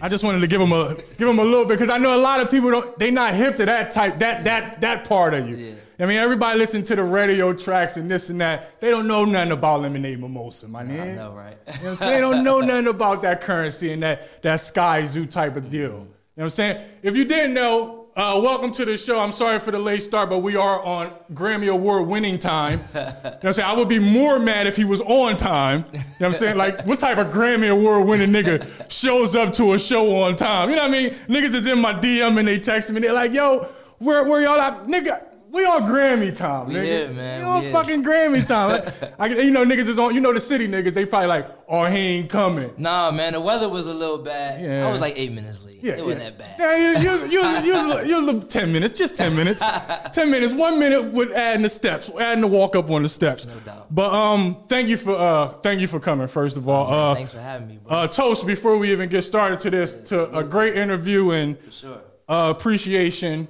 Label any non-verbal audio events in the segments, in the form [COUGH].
I just wanted to give them a give them a little bit because I know a lot of people don't they not hip to that type that that that part of you. Yeah. I mean, everybody listen to the radio tracks and this and that. They don't know nothing about lemonade mimosa, my I know, right? You know what I'm saying? They don't know [LAUGHS] nothing about that Currensy and that, that Skyzoo type of deal. Mm-hmm. You know what I'm saying? If you didn't know, uh, welcome to the show. I'm sorry for the late start, but we are on Grammy Award winning time. [LAUGHS] you know what I'm saying? I would be more mad if he was on time. You know what I'm saying? Like, what type of Grammy Award winning nigga shows up to a show on time? You know what I mean? Niggas is in my DM and they text me. And they're like, yo, where, where y'all at? Nigga, we on Grammy time, nigga. here, man. We on here. fucking Grammy time. [LAUGHS] I, you know, niggas is on. You know, the city niggas. They probably like, oh, he ain't coming. Nah, man, the weather was a little bad. Yeah. I was like eight minutes late. Yeah, it wasn't yeah. that bad. Yeah, you, you, you, you, you, [LAUGHS] you, you, ten minutes, just ten minutes, [LAUGHS] ten minutes. One minute with adding the steps, adding the walk up on the steps. No doubt. But um, thank you for uh, thank you for coming. First of all, uh, Thanks for having me, bro. uh, toast before we even get started to this to a great interview and sure. uh, appreciation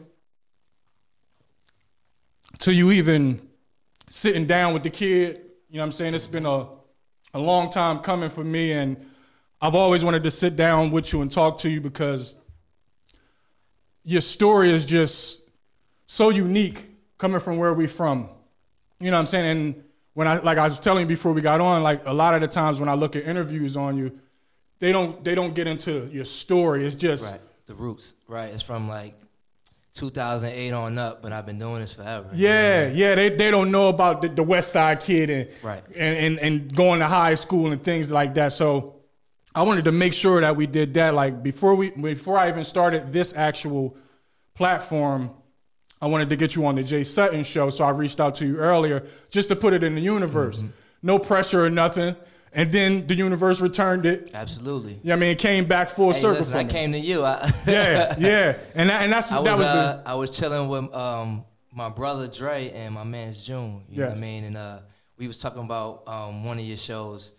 to you even sitting down with the kid. You know what I'm saying? It's been a, a long time coming for me, and I've always wanted to sit down with you and talk to you because your story is just so unique coming from where we from. You know what I'm saying? And when I like I was telling you before we got on, like a lot of the times when I look at interviews on you, they don't they don't get into your story. It's just Right. The roots. Right. It's from like 2008 on up, but I've been doing this forever. you know? Yeah, yeah, they, they don't know about the, the West Side Kid and, Right. and, and and going to high school and things like that. So I wanted to make sure that we did that. Like before we before I even started this actual platform, I wanted to get you on the Jay Sutton show. So I reached out to you earlier just to put it in the universe. Mm-hmm. No pressure or nothing. And then the universe returned it. Absolutely. Yeah, I mean, it came back full Hey, circle listen, I me. came to you. I, [LAUGHS] yeah, yeah, and that, and that's I that was, uh, I was chilling with um my brother Dre and my man's June. You know what I mean? And uh, we was talking about um one of your shows,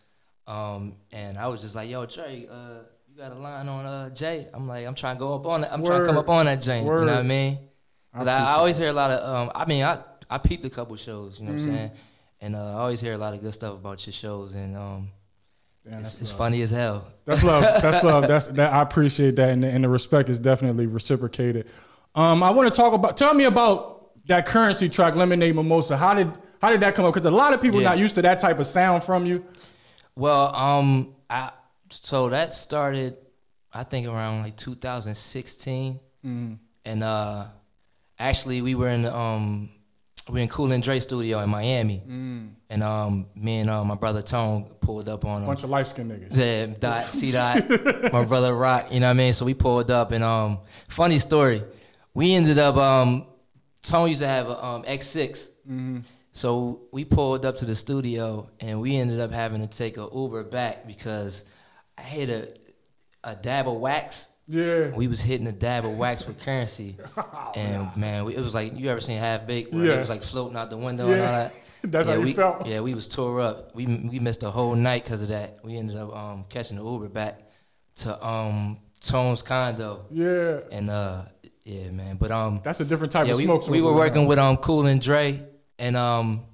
um and I was just like, Yo, Dre, uh, you got a line on uh Jay? I'm like, I'm trying to go up on that. I'm trying to come up on that Jay. You know what I mean? I I, I always hear a lot of um. I mean, I I peeped a couple shows. You know what Mm-hmm. I'm saying? And uh, I always hear a lot of good stuff about your shows, and um, Yeah, it's, it's funny as hell. That's love. [LAUGHS] That's love. That's that. I appreciate that, and the, and the respect is definitely reciprocated. Um, I want to talk about. Tell me about that Currensy track, Lemonade Mimosa. How did how did that come up? Because a lot of people Yeah. not used to that type of sound from you. Well, um, I so that started, I think around like 2016, and uh, actually we were in um, we were in Cool and Dre studio in Miami, and um, me and uh, my brother Tone pulled up on a Bunch of light skinned niggas. Yeah, dot, [LAUGHS] C dot, my brother Rock, you know what I mean? So we pulled up and um funny story. We ended up um Tone used to have a um X6. So we pulled up to the studio and we ended up having to take a Uber back because I hit a a dab of wax. Yeah. We was hitting a dab of wax with Currensy, [LAUGHS] and man, we, it was like you ever seen Half Baked where it was like floating out the window and all that. [LAUGHS] That's yeah, how you we, felt. Yeah, we was tore up. We we missed a whole night because of that. We ended up um, catching the Uber back to um, Tone's condo, Yeah. and uh, yeah, man. But um, That's a different type yeah, of we, smoke. we were working with um Cool and Dre, and um,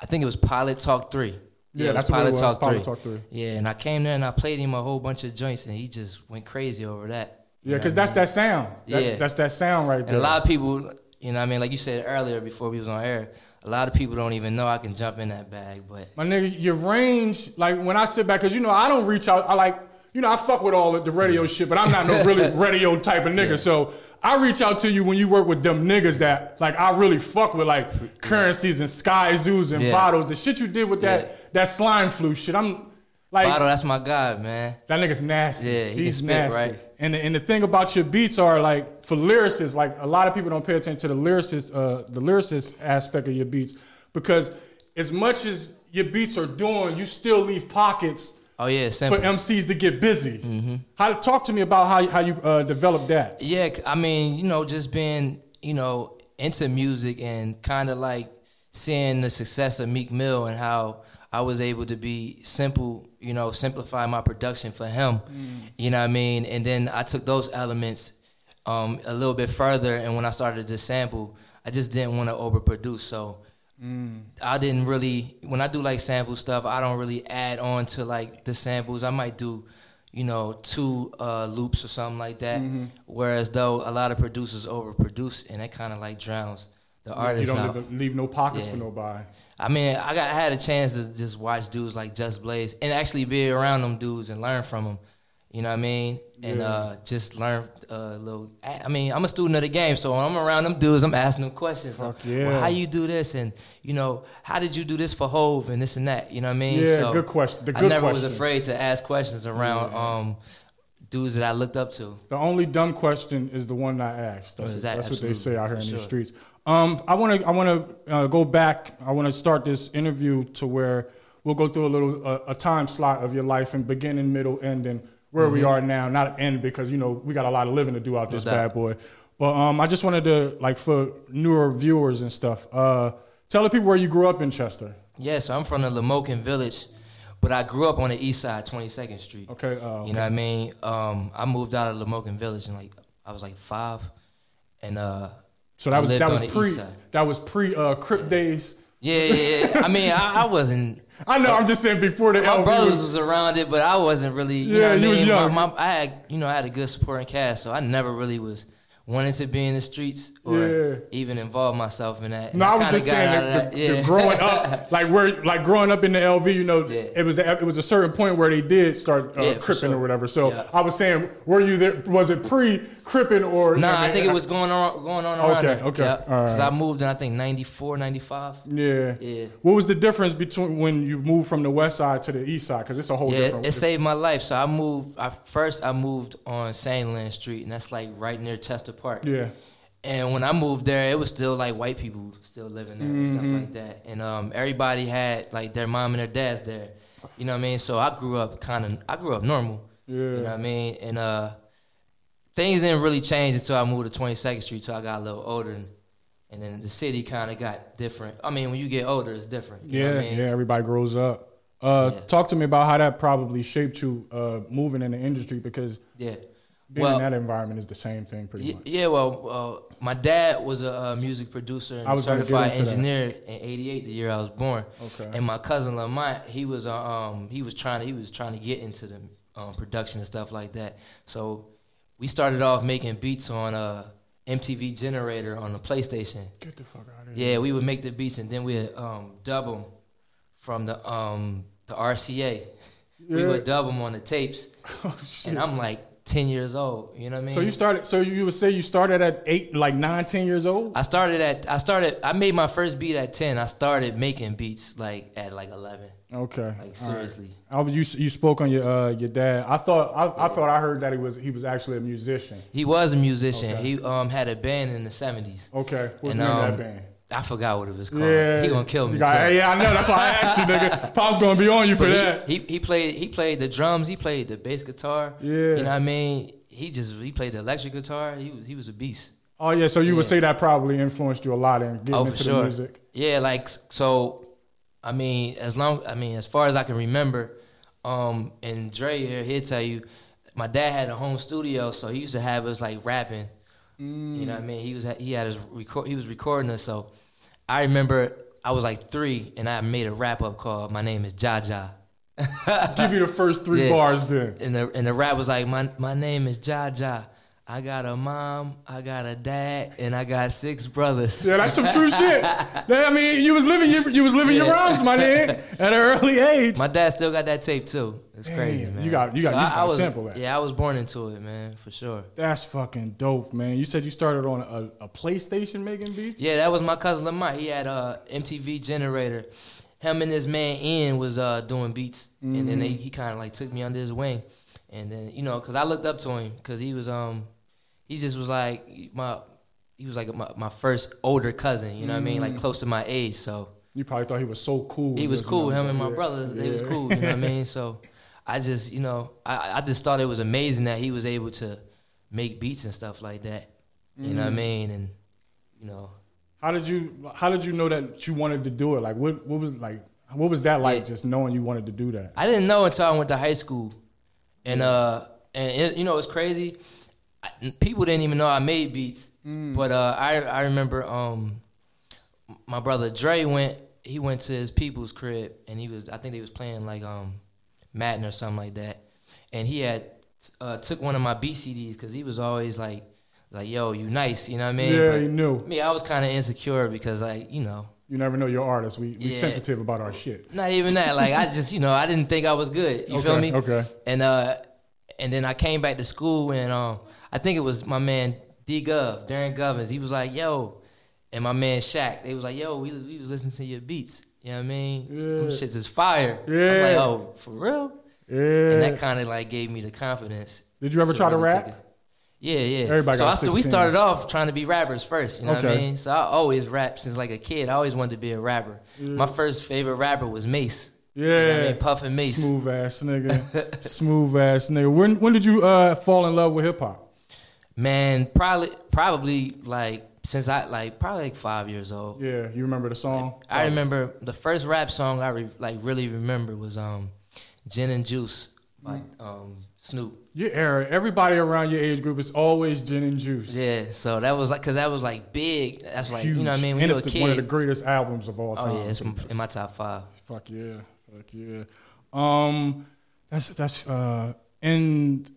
I think it was Pilot Talk Three. Yeah, was that's what it was, Talk Pilot. Talk 3. Yeah, and I came there and I played him a whole bunch of joints, and he just went crazy over that. Yeah, because that's mean? that sound. That- Yeah. That's that sound right there. And a lot of people, you know, what I mean, like you said earlier before we was on air, a lot of people don't even know I can jump in that bag, but. My nigga, your range, like when I sit back, cause you know I don't reach out. I like, you know, I fuck with all the, the radio shit, but I'm not no really [LAUGHS] radio type of nigga. Yeah. So I reach out to you when you work with them niggas that like I really fuck with, like Currensys and Skyzoos and Yeah. bottles. The shit you did with that Yeah. that slime flu shit. I'm like Bottle, that's my guy, man. that nigga's nasty. Yeah, he he's spit, nasty. right? And the, and the thing about your beats are like for lyricists, like a lot of people don't pay attention to the lyricist, uh, the lyricist aspect of your beats because as much as your beats are doing, you still leave pockets Oh yeah, for. MCs to get busy. Mm-hmm. How talk to me about how how you uh, developed that? Yeah, I mean, you know, just being, you know, into music and kind of like seeing the success of Meek Mill and how I was able to be simple, you know, simplify my production for him. You know what I mean? And then I took those elements um, a little bit further, and when I started to sample, I just didn't want to overproduce. So I didn't really when I do like sample stuff, I don't really add on to like the samples. I might do, you know, two uh, loops or something like that. Mm-hmm. Whereas though a lot of producers overproduce and that kind of like drowns the artist you don't leave, leave no pockets Yeah. for nobody. I mean, I got I had a chance to just watch dudes like Just Blaze and actually be around them dudes and learn from them. You know what I mean? And Yeah. uh, just learn uh, a little. I mean, I'm a student of the game, so when I'm around them dudes, I'm asking them questions. Fuck Well, yeah. how you do this, and you know, how did you do this for Hove and this and that? You know what I mean? Yeah, So good question. The I never questions. was afraid to ask questions around Yeah. um, dudes that I looked up to. The only dumb question is the one I asked. That's, that- that's what they say out here in these streets. Um, I want to I want to uh, go back. I want to start this interview to where we'll go through a little uh, a time slot of your life and beginning, middle, end, where we are now. Not end because you know we got a lot of living to do out this Mm-hmm. bad boy. But um, I just wanted to like for newer viewers and stuff. Uh, tell the people where you grew up in Chester. Yeah, so I'm from the Lamokin village, but I grew up on the east side, 22nd Street. Okay. Uh, You know what I mean? Um, I moved out of Lamokin Village and like I was like five, and uh, so that was lived that was pre that was pre uh, Crip days. yeah, yeah, yeah. I mean, I, I wasn't. I know. I'm just saying before the My LV brothers was- was around it, but I wasn't really. You Yeah, know you I was young. My, my, I had, you know, I had a good supporting cast, so I never really was wanting to be in the streets or Yeah. even involve myself in that. No, And I was just saying that the, that. the Yeah. growing up, [LAUGHS] like where, like growing up in the LV, you know, Yeah. it was it was a certain point where they did start uh, Yeah, cripping sure. or whatever. So Yeah. I was saying, were you there? Was it pre cripping or? Nah, I I think it was going on going on around Okay, there. okay, all Because. I moved in I think 94, 95. Yeah. Yeah. What was the difference between when you moved from the west side to the east side? Because it's a whole Yeah, different. it saved my life. So I moved. I first I moved on Sandland Street, and that's like right near Chester Park. yeah. And when I moved there, it was still like white people still living there and Mm-hmm. stuff like that. And um, everybody had like their mom and their dads there. You know what I mean? So I grew up kind of. I grew up normal. Yeah. You know what I mean? And uh, things didn't really change until I moved to 22nd Street. until I got a little older, and, and then the city kind of got different. I mean, when you get older, it's different. You know Yeah, what I mean? yeah, everybody grows up. Uh, Yeah. Talk to me about how that probably shaped you uh, moving in the industry because Yeah. being Well- in that environment is the same thing pretty much. Yeah, well, uh, my dad was a, music producer and I was certified into that. engineer in '88, the year I was born. Okay. And my cousin Lamont, he was uh, um he was trying to he was trying to get into the um, production and stuff like that. So we started off making beats on uh, MTV Generator on the PlayStation. Get the fuck out of here. Yeah, we would make the beats and then we'd um, dub them from the um the RCA. We would dub them on the tapes, [LAUGHS] Oh, shit. and I'm like 10 years old. You know what I mean? So you started. So you would say you started at eight, like nine, ten years old. I started at I started I made my first beat at 10. I started making beats like at like 11. Okay. Like All right. seriously. I was, you you spoke on your uh, your dad. I thought I, I thought I heard that he was he was actually a musician. He was a musician. Okay. He um had a band in the 70s. Okay. What's And, the name of um, that band? I forgot what it was called. Yeah. He gonna kill me got- too. yeah, I know. That's why I asked you, nigga. [LAUGHS] Pop's gonna be on you for But that. he, he he played he played the drums. He played the bass guitar. Yeah. You know what I mean? He just he played the electric guitar. He was he was a beast. Oh yeah. So you would say that probably influenced you a lot in getting Oh, for into sure. the music. Yeah, like so. I mean, as long I mean, as far as I can remember, um, and Dre here, he'll tell you, my dad had a home studio, so he used to have us like rapping. You know what I mean? He was he had his record he was recording us. So I remember I was like three, and I made a rap up called "My Name Is Jaja." Give me the first three [LAUGHS] Yeah. bars then. And the and the rap was like, my my name is Jaja. I got a mom, I got a dad, and I got six brothers. Yeah, that's some true shit. [LAUGHS] I mean, you was living your you was living your Yeah. rhymes, my nigga, at an early age. My dad still got that tape too. It's Damn, crazy, man. you got- you got- you I- was- sample that. Yeah, I was born into it, man, for sure. That's fucking dope, man. You said you started on a, a PlayStation making beats. Yeah, that was my cousin Lamont. He had a MTV generator. Him and his man Ian was uh, doing beats, and then they, Mm-hmm. he kind of like took me under his wing, and then you know, cause I looked up to him, cause he was um, he just was like my, he was like my, my first older cousin, you know what I mean, like Mm. close to my age, so You probably thought he was so cool. he was cool. Him and my yeah, brothers, they was cool, you know what I mean. [LAUGHS] So I just, you know, I I just thought it was amazing that he was able to make beats and stuff like that, you know what I Mm. mean, and you know. How did you How did you know that you wanted to do it? Like, what What was like? What was that like? Yeah. Just knowing you wanted to do that. I didn't know until I went to high school, and uh, and it, you know it's crazy. I, people didn't even know I made beats, Mm. but uh, I I remember um, my brother Dre went. He went to his people's crib, and he was I think they was playing like um, Madden or something like that, and he had uh, took one of my BCDs because he was always like, like, yo, you nice, you know what I mean? Yeah, But he knew. Me, I was kind of insecure because like, you know, You never know your artist. We we Yeah. sensitive about our shit. not even that. Like I just, you know, I didn't think I was good. You okay, feel me? Okay. And uh, and then I came back to school and um, I think it was my man D Gov, Darren Govins. He was like, yo, and my man Shaq. They was like, yo, we we was listening to your beats. You know what I mean? Them shits is fire. I'm Yeah. like, oh, for real? Yeah. And that kind of like gave me the confidence. Did you ever try to rap? it. Yeah, yeah. Everybody so got I st- we started off trying to be rappers first. You know what I mean? So I always rapped since like a kid. I always wanted to be a rapper. My first favorite rapper was Mase. Yeah. You know what I mean? Puff and Mase. Smooth ass nigga. [LAUGHS] Smooth ass nigga. When when did you uh, fall in love with hip hop? Man, probably probably like since I like probably like five years old. Yeah, you remember the song? I remember the first rap song I re- like really remember was um Gin and Juice by um Snoop. Your era. Everybody around your age group is always gin and juice. Yeah, so that was like cause that was like big. That's like Huge. you know what I mean. When and it's a the- kid. one of the greatest albums of all time. oh yeah, it's in my top five. Fuck yeah. Fuck yeah. Um, that's that's uh, and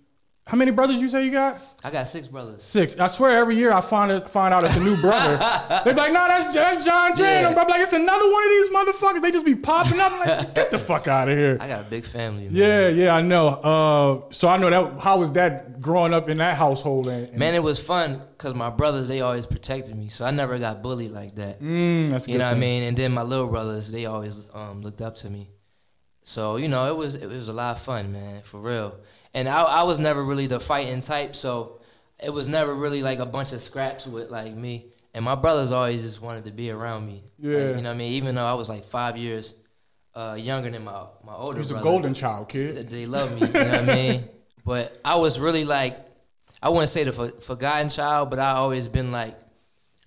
how many brothers you say you got? I got six brothers. Six. I swear every year I find it, find out it's a new brother. [LAUGHS] they be like, no, that's that's John Dre. Yeah. I'm like, it's another one of these motherfuckers. They just be popping up. I'm like, [LAUGHS] get the fuck out of here. I got a big family. Man. Yeah, yeah, I know. Uh, so I know that. How was that growing up in that household? And, and- Man, it was fun because my brothers they always protected me, so I never got bullied like that. mm, that's You good know what I mean? And then my little brothers, they always um, looked up to me. So you know, it was it was a lot of fun, man, for real. And I I was never really the fighting type, so it was never really like a bunch of scraps with like me. And my brothers always just wanted to be around me. Like, Yeah. you know what I mean? Even though I was like five years uh, younger than my my older He's a golden child, kid. They love me. You know what I mean? [LAUGHS] But I was really like, I wouldn't say the for- forgotten child, but I always been like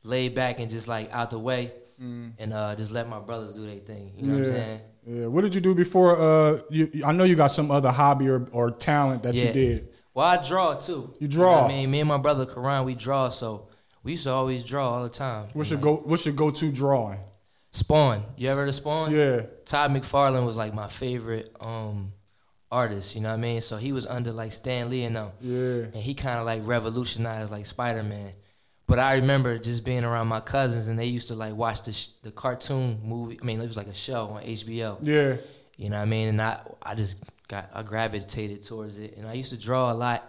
laid back and just like out the way, and uh, just let my brothers do their thing. You know what I'm saying? Yeah. What did you do before? Uh, you, I know you got some other hobby or, or talent that you Yeah. did. Well, I draw too. You know draw. what I mean, me and my brother Karan, we draw, so we used to always draw all the time. What's your go? What's your go-to drawing? Spawn. You ever heard of Spawn? Yeah. Todd McFarlane was like my favorite um artist. You know what I mean? So he was under like Stan Lee and them. Yeah. and he kind of like revolutionized like Spider Man. But I remember just being around my cousins, and they used to like watch the sh- the cartoon movie. I mean, it was like a show on HBO. Yeah. You know what I mean? And I I just got I gravitated towards it, and I used to draw a lot,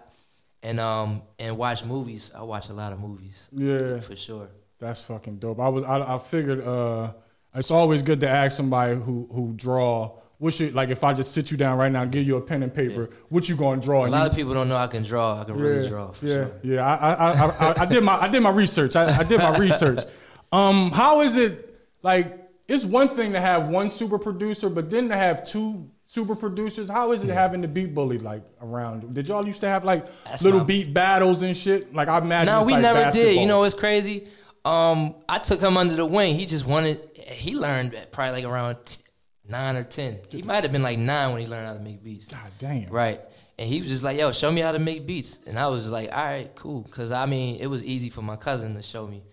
and um and watch movies. I watch a lot of movies Yeah. for sure. That's fucking dope. I was I, I figured uh it's always good to ask somebody who who draw. What should like if I just sit you down right now and give you a pen and paper, what you gonna draw? A lot you- of people don't know I can draw. I can really draw for yeah, sure. yeah. I, I, I, I, I did my I did my research. I, I did my [LAUGHS] research. Um, how is it like? It's one thing to have one super producer, but then to have two super producers. How is it having the beat bully like around? Did y'all used to have like That's little beat battles and shit? Like I imagine. No, we like never did. You know, it's crazy. Um, I took him under the wing. He just wanted. He learned probably like around t- nine or ten. He might have been like nine when he learned how to make beats. God damn. Right. And he was just like, "Yo, show me how to make beats." And I was like, "All right, cool." Cause I mean, it was easy for my cousin to show me.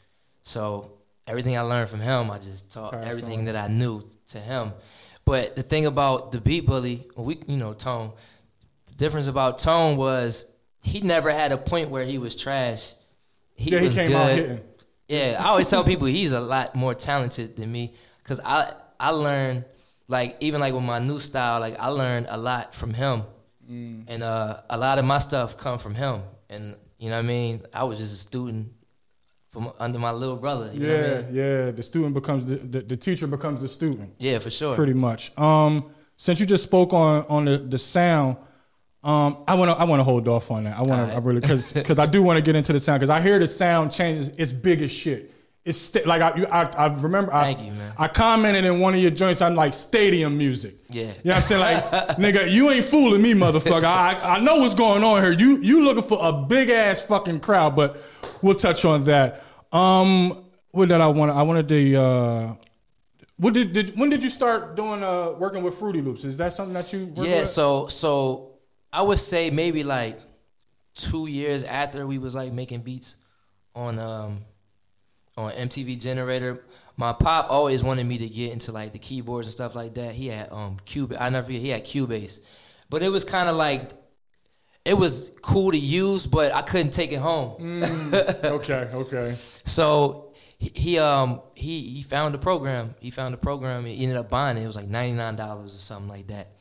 So everything I learned from him, I just taught everything that I knew to him. But the thing about the beat bully, we you know Tone. The difference about Tone was he never had a point where he was trash. He Yeah, he was came good. out hitting. Yeah, I always tell people he's a lot more talented than me because I I learned like even like with my new style, like I learned a lot from him, Mm. and uh, a lot of my stuff come from him. And you know what I mean? I was just a student from under my little brother. You know what I Yeah, mean? yeah. The student becomes the, the, the teacher becomes the student. yeah, for sure. pretty much. Um, since you just spoke on on the, the sound, um, I want to I want to hold off on that. I want to I really because because [LAUGHS] I do want to get into the sound because I hear the sound changes. It's big as shit. It's sta- like I, you- I I remember I, Thank you, man. I commented in one of your joints. I'm like stadium music. Yeah. You know what I'm saying? Like, [LAUGHS] nigga, you ain't fooling me, motherfucker. I, I know what's going on here. You you looking for a big ass fucking crowd, but we'll touch on that. Um, what did I want? I wanted the. Uh, what did, did when did you start doing uh working with Fruity Loops? Is that something that you Yeah, with? so so I would say maybe like two years after we was like making beats on um on MTV Generator. My pop always wanted me to get into like the keyboards and stuff like that. He had um Cube I never forget he had Cubase. But it was kind of like it was cool to use, but I couldn't take it home. Okay, okay. [LAUGHS] So he, he um he he found the program. He found the program. He ended up buying it. It was like ninety nine dollars or something like that.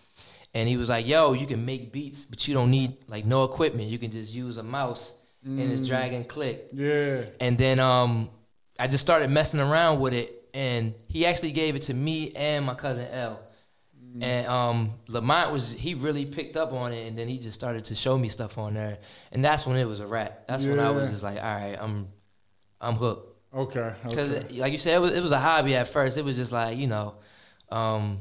And he was like, "Yo, you can make beats, but you don't need like no equipment. You can just use a mouse and it's drag and click." Yeah. And then um I just started messing around with it, and he actually gave it to me and my cousin L. And um, Lamont was he really picked up on it, and then he just started to show me stuff on there, and that's when it was a wrap. That's when I was just like, all right, I'm, I'm hooked. Okay. Because okay. like you said, it was, it was a hobby at first. It was just like you know, um,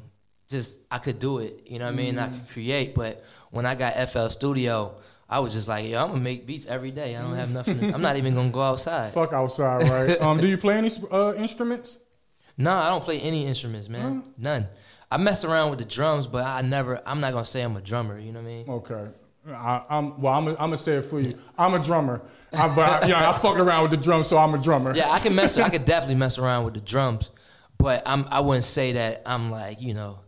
just I could do it. You know what I mean? I Mm. could create. But when I got FL Studio, I was just like, yo, I'm gonna make beats every day. I don't have nothing. To, I'm not even gonna go outside. [LAUGHS] Fuck outside, right? [LAUGHS] um, do you play any uh, instruments? No, I don't play any instruments, man. None. I messed around with the drums, but I never. I'm not gonna say I'm a drummer. You know what I mean? Okay. I, I'm well. I'm. I'm gonna say it for you. I'm a drummer, I, but I, yeah, I fuck around with the drums, so I'm a drummer. Yeah, I can mess. I could [LAUGHS] definitely mess around with the drums, but I'm. I wouldn't say that I'm like you know,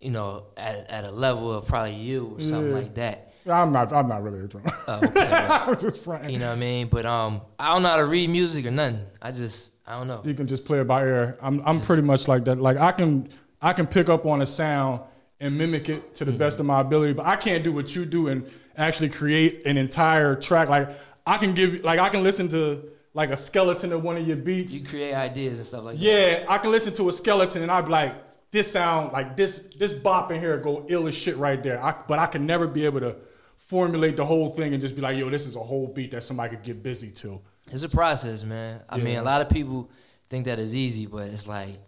you know, at at a level of probably you or something Yeah. like that. I'm not. I'm not really a drummer. Oh, [LAUGHS] okay. I'm just fronting. you know what I mean? But um, I don't know how to read music or nothing. I just I don't know. You can just play it by ear. I'm. I'm pretty much like that. Like I can. I can pick up on a sound and mimic it to the Mm-hmm. best of my ability, but I can't do what you do and actually create an entire track. Like I can give. Like I can listen to like a skeleton of one of your beats. You create ideas and stuff like that. Yeah, I can listen to a skeleton and I'd be like, this sound like this this bop in here go ill as shit right there. I, but I can never be able to formulate the whole thing and just be like, yo, this is a whole beat that somebody could get busy to. It's a process, man. I mean, a lot of people think that it's easy, but it's like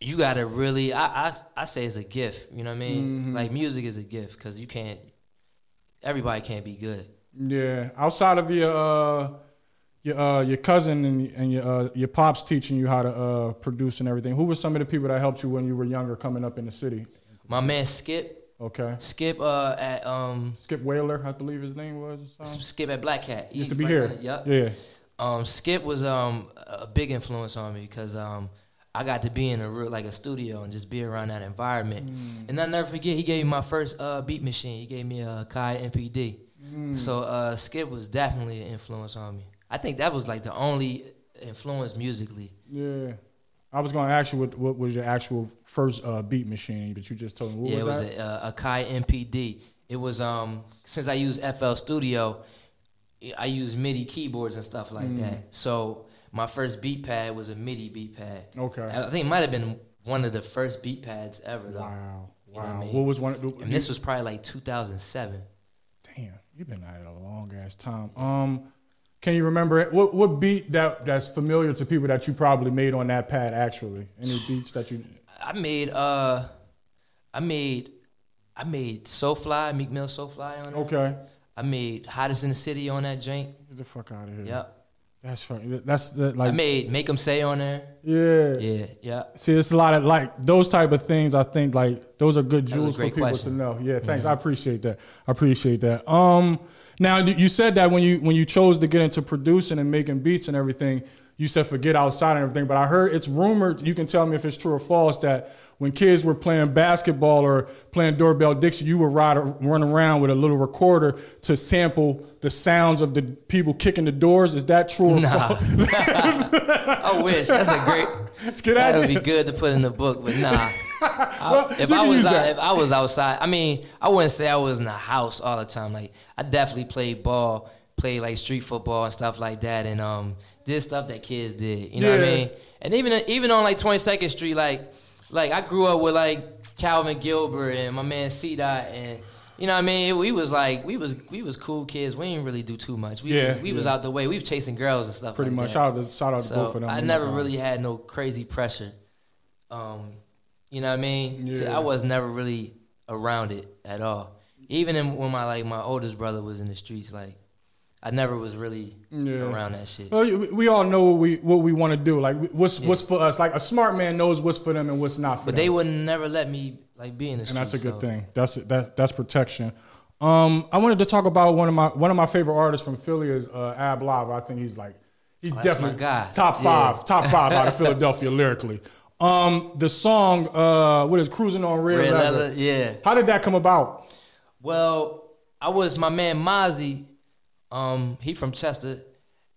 you gotta really. I I, I say it's a gift. You know what I mean? Mm-hmm. Like music is a gift because you can't. Everybody can't be good. Yeah, outside of your uh, your uh, your cousin and, and your uh, your pops teaching you how to uh, produce and everything, who were some of the people that helped you when you were younger coming up in the city? My man Skip, Okay, Skip uh at um Skip Whaler, I believe his name was. Skip at Black Cat. He Used to be here. Yep. Yeah. Um, Skip was um a big influence on me because um I got to be in a real like a studio and just be around that environment. Mm. And I'll never forget he gave me my first uh beat machine. He gave me a Akai MPD. Mm. So uh Skip was definitely an influence on me. I think that was like the only influence musically. Yeah. I was going to ask you what, what was your actual first uh, beat machine, but you just told me. What yeah, was it was that? a, uh, a Akai MPD. It was um since I use FL Studio, I use MIDI keyboards and stuff like Mm. that. So my first beat pad was a MIDI beat pad. Okay. I think it might have been one of the first beat pads ever though. Wow. You know what I Wow. mean? What was one? of the- And this was probably like 2007. Damn, you've been at it a long ass time. Um, can you remember it? What what beat that that's familiar to people that you probably made on that pad? Actually, any beats that you? I made uh I made I made So Fly Meek Mill So Fly on it. Okay. I made Hottest in the City on that joint. Get the fuck out of here. Yep. That's funny. That's the, I like. make them Say on there. yeah. Yeah, yeah. See, it's a lot of like those type of things. I think like those are good jewels for people question. to know. Yeah, thanks. I appreciate that. I appreciate that. Um, now you said that when you when you chose to get into producing and making beats and everything, you said forget outside and everything. But I heard it's rumored. You can tell me if it's true or false that when kids were playing basketball or playing doorbell Dixie, you would ride run around with a little recorder to sample the sounds of the people kicking the doors. Is that true or Nah. false? [LAUGHS] I wish. That's a great Let's get that at would be good to put in the book, but nah. I- if I was out, if I was outside, I mean, I wouldn't say I was in the house all the time. Like I definitely played ball, played like street football and stuff like that, and um, did stuff that kids did. You know what I mean? And even even on like 22nd Street, like like I grew up with like Calvin Gilbert and my man C Dot and. You know what I mean? We was like we was we was cool kids. We didn't really do too much. We Yeah, was, we was out the way. We was chasing girls and stuff. Pretty like much. that. Shout out to shout out to So both of them. I never really had no crazy pressure. Um, you know what I mean? Yeah. I was never really around it at all. Even in, when my like my oldest brother was in the streets, like I never was really Yeah. around that shit. Well, we all know what we what we want to do. Like what's what's for us. Like a smart man knows what's for them and what's not for But them. But they would never let me like be in the streets. and that's a good so- thing. That's that that's protection. Um, I wanted to talk about one of my one of my favorite artists from Philly is uh, Ab-Liva. I think he's like he's Oh, definitely top Yeah. five, top five out of [LAUGHS] Philadelphia lyrically. Um, the song uh, what is Cruising on Red, Red Leather. leather, yeah. How did that come about? Well, I was my man Mozzie. Um, he from Chester.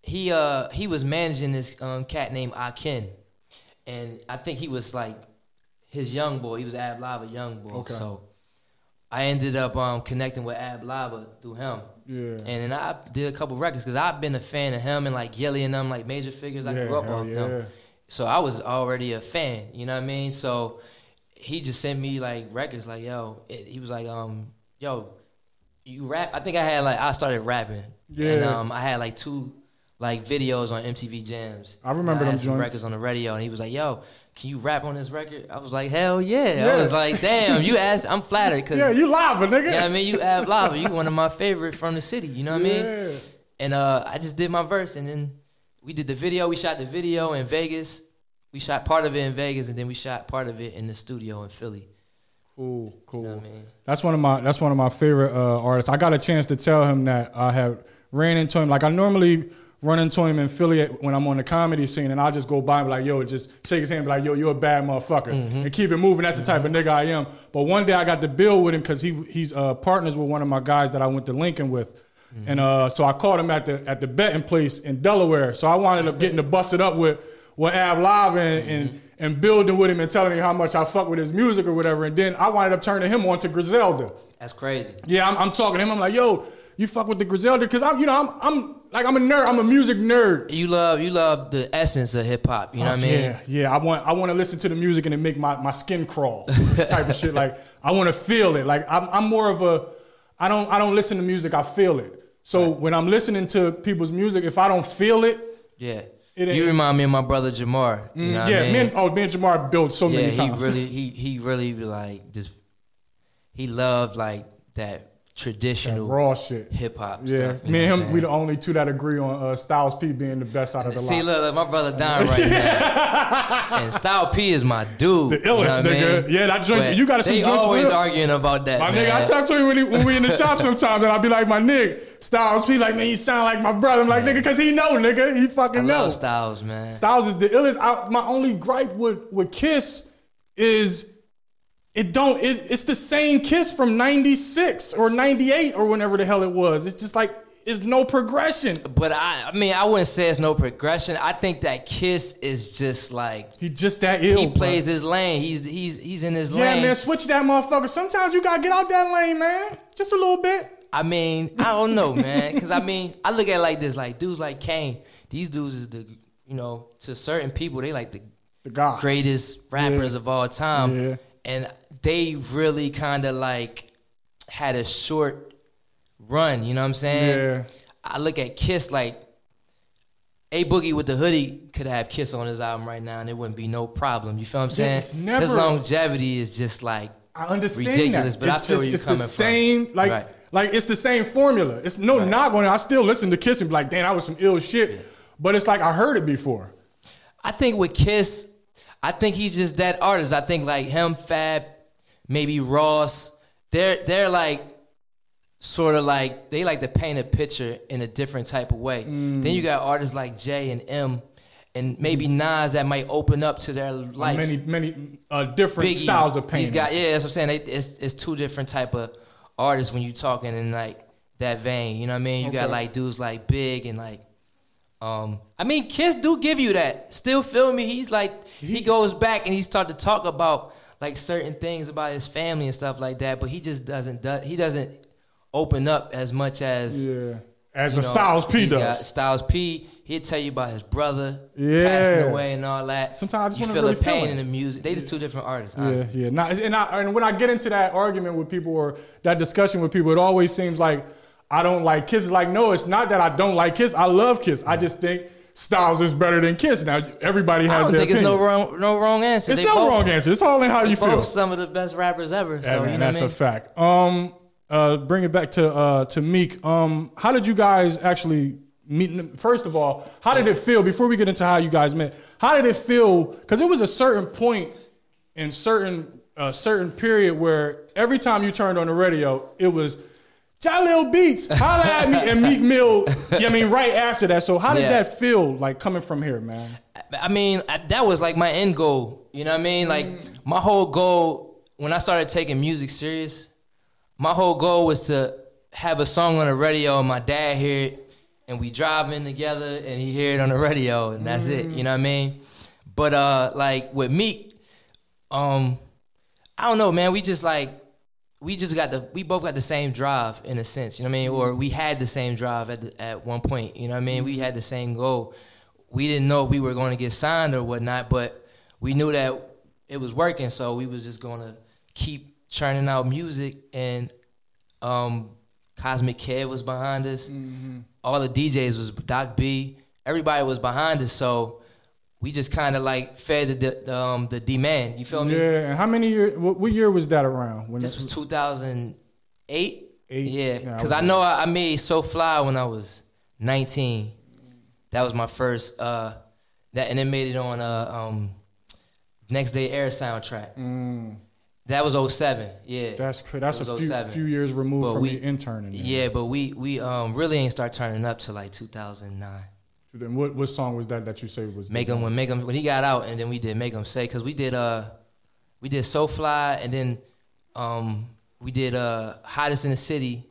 He uh he was managing this um cat named Akin, and I think he was like his young boy. He was Ab-Liva young boy. Okay. So I ended up um connecting with Ab-Liva through him. Yeah. And then I did a couple records because I've been a fan of him and like Yelly and them like major figures. I Yeah, grew up on yeah. them. So I was already a fan, you know what I mean? So he just sent me like records like, yo, it, he was like, um, yo, you rap? I think I had like, I started rapping. And Yeah. um, I had like two like videos on MTV Jams. I remember And I them some joints. records on the radio and he was like, yo, can you rap on this record? I was like, hell yeah. Yeah. I was like, damn, you [LAUGHS] asked, I'm flattered because, Yeah, you Liva nigga. you know I mean? You Ab-Liva, you one of my favorite from the city, you know what I mean? Yeah. And uh, I just did my verse, and then we did the video. We shot the video in Vegas. We shot part of it in Vegas, and then we shot part of it in the studio in Philly. Cool, cool. You know I mean? That's one of my that's one of my favorite uh, artists. I got a chance to tell him that I had ran into him. Like I normally run into him in Philly when I'm on the comedy scene, and I'll just go by and be like, "Yo," just shake his hand, be like, "Yo, you're a bad motherfucker," and keep it moving. That's the type of nigga I am. But one day I got to build with him because he he's uh, partners with one of my guys that I went to Lincoln with. And uh, so I caught him at the at the betting place in Delaware. So I wound up getting to bust it up with with Ab-Liva and, and and building with him and telling him how much I fuck with his music or whatever. And then I wound up turning him on to Griselda. That's crazy. Yeah, I'm, I'm talking to him. I'm like, yo, you fuck with the Griselda because I'm, you know, I'm, I'm like, I'm a nerd. I'm a music nerd. You love you love the essence of hip hop. You know what I mean? Yeah, yeah. I want, I want to listen to the music and it make my, my skin crawl, type of shit. Like, I want to feel it. Like, I'm, I'm more of a, I don't, I don't listen to music. I feel it. So when I'm listening to people's music, if I don't feel it, Yeah. It ain't- You remind me of my brother Jamar. You mm, know what yeah, I mean? me and, oh, me and Jamar built so yeah, many he times. really he he really like just he loved like that traditional raw shit. hip hop. Yeah, stuff, me and him, we the only two that agree on uh, Styles P being the best out of the See, lot. look, look, my brother Don right now, [LAUGHS] and Style P is my dude. The you know illest I nigga. mean? Yeah, that But you gotta see They always with arguing about that. My man. nigga, I talk to him when, he, when we in the shop sometimes, and I be like, my nigga, Styles P, like, man, you sound like my brother. I'm like, nigga, cause he know, nigga, he I fucking love know. Styles, man. Styles is the illest. I, my only gripe with with Kiss is it don't. It, it's the same Kiss from '96 or '98 or whenever the hell it was. It's just like it's no progression. But I, I mean, I wouldn't say it's no progression. I think that Kiss is just like He just that ill. he bro. plays his lane. He's he's he's in his lane. Yeah, man, switch that motherfucker. Sometimes you gotta get out that lane, man. Just a little bit. I mean, I don't know, man. Because I mean, I look at it like this: like dudes like Kane. These dudes is the you know to certain people they like the The gods. greatest rappers of all time, Yeah. And they really kind of like had a short run. You know what I'm saying? Yeah. I look at Kiss like a boogie with the hoodie could have Kiss on his album right now, and it wouldn't be no problem. You feel what I'm saying? it's never- His longevity is just like I understand ridiculous, that. but I it's feel just, where you're it's the from. same, like, Right. like it's the same formula. It's no Right. knock on it. I still listen to Kiss and be like, damn, that was some ill shit. But it's like I heard it before. I think with Kiss, I think he's just that artist. I think like him, Fab, maybe Ross, they're they're like sort of like they like to paint a picture in a different type of way. Mm. Then you got artists like Jay and M, and maybe Nas that might open up to their life. Many, many uh, different Biggie, styles of painting. He's got yeah, that's what I'm saying. They, it's it's two different type of artists when you talking in like that vein. You know what I mean? You got like dudes like Big and like. Um, I mean, Kiss do give you that. Still feel me? He's like he goes back and he start to talk about like certain things about his family and stuff like that. But he just doesn't. Do, he doesn't open up as much as Yeah. As a know, Styles P does. Styles P, he'll tell you about his brother Yeah. passing away and all that. Sometimes I just you feel really the pain feel in the music. They just two different artists. Yeah, honestly. yeah. Not, and, I, and when I get into that argument with people or that discussion with people, it always seems like I don't like Kiss. Like, no, it's not that I don't like Kiss. I love Kiss. I just think Styles is better than Kiss. Now, everybody I has don't their think it's no wrong, no wrong answer. It's They no both- wrong answer. It's all in how you feel. Both some of the best rappers ever. So Yeah, man, you know that's what I a mean? fact. Um, uh, bring it back to uh, to Meek. Um, how did you guys actually meet? First of all, how did it feel? Before we get into how you guys met, how did it feel? Because it was a certain point in certain uh, certain period where every time you turned on the radio, it was. Jahlil Beats, holla at me, and Meek Mill. Yeah, I mean, right after that. So, how did Yeah. that feel like coming from here, man? I mean, I- that was like my end goal. You know what I mean? Like Mm. my whole goal when I started taking music serious, my whole goal was to have a song on the radio and my dad hear it and we driving together and he hear it on the radio and that's it. You know what I mean? But uh like with Meek, um, I don't know, man. We just like we just got the we both got the same drive in a sense, you know what I mean? Or we had the same drive at the, at one point, you know what I mean? We had the same goal. We didn't know if we were going to get signed or whatnot, but we knew that it was working, so we was just going to keep churning out music and um Cosmic Kev was behind us. All the DJs was Doc B. Everybody was behind us, so we just kind of like fed the, the um the demand. You feel me? Yeah. And how many years? What, what year was that around? When This was 2008. Eight? Yeah, Yeah, because I I know I, I made So Fly when I was 19. That was my first. uh That and it made it on uh um Next Day Air soundtrack. That was 07. Yeah. Mm. That's cra- that's a few 07. few years removed But from we- the interning. then. Yeah, but we we um really ain't start turning up till like 2009. Then what what song was that that you say was? Make him when make him when he got out, and then we did make him say because we did uh we did So Fly, and then um we did uh hottest in the city,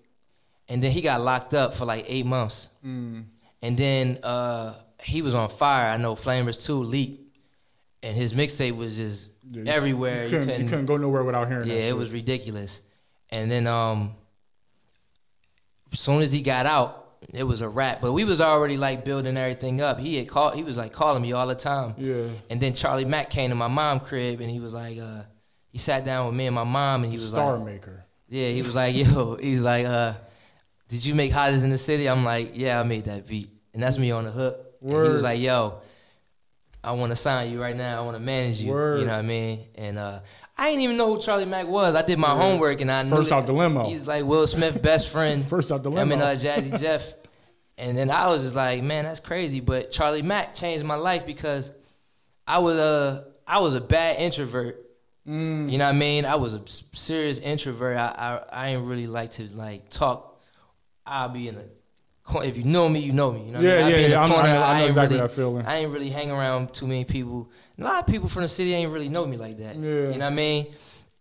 and then he got locked up for like eight months, Mm. and then uh he was on fire. I know Flamers two leaked, and his mixtape was just Yeah, you- everywhere. You couldn't, you couldn't go nowhere without hearing yeah, it was ridiculous. And then um as soon as he got out, it was a wrap. But we was already like building everything up. He had called he was like calling me all the time. Yeah. And then Charlie Mack came to my mom crib and he was like, uh, he sat down with me and my mom and he was like Star like maker. Yeah, he was like, yo, he was like, uh, did you make Hottest in the City? I'm like, yeah, I made that beat. And that's me on the hook. And he was like, yo, I want to sign you right now. I want to manage you. Word. You know what I mean? And uh, I didn't even know who Charlie Mack was. I did my homework and I knew First out the limo. He's like Will Smith best [LAUGHS] friend. First out the Him and limo. uh, Jazzy [LAUGHS] Jeff. And then I was just like, man, that's crazy. But Charlie Mack changed my life because I was a I was a bad introvert. Mm. You know what I mean? I was a serious introvert. I I, I ain't really like to like talk. I'll be in a corner. If you know me, you know me. You know what Yeah, I mean? Yeah, yeah. I. I know- I know exactly really, that feeling. I ain't really hang around too many people. A lot of people from the city ain't really know me like that. Yeah. You know what I mean?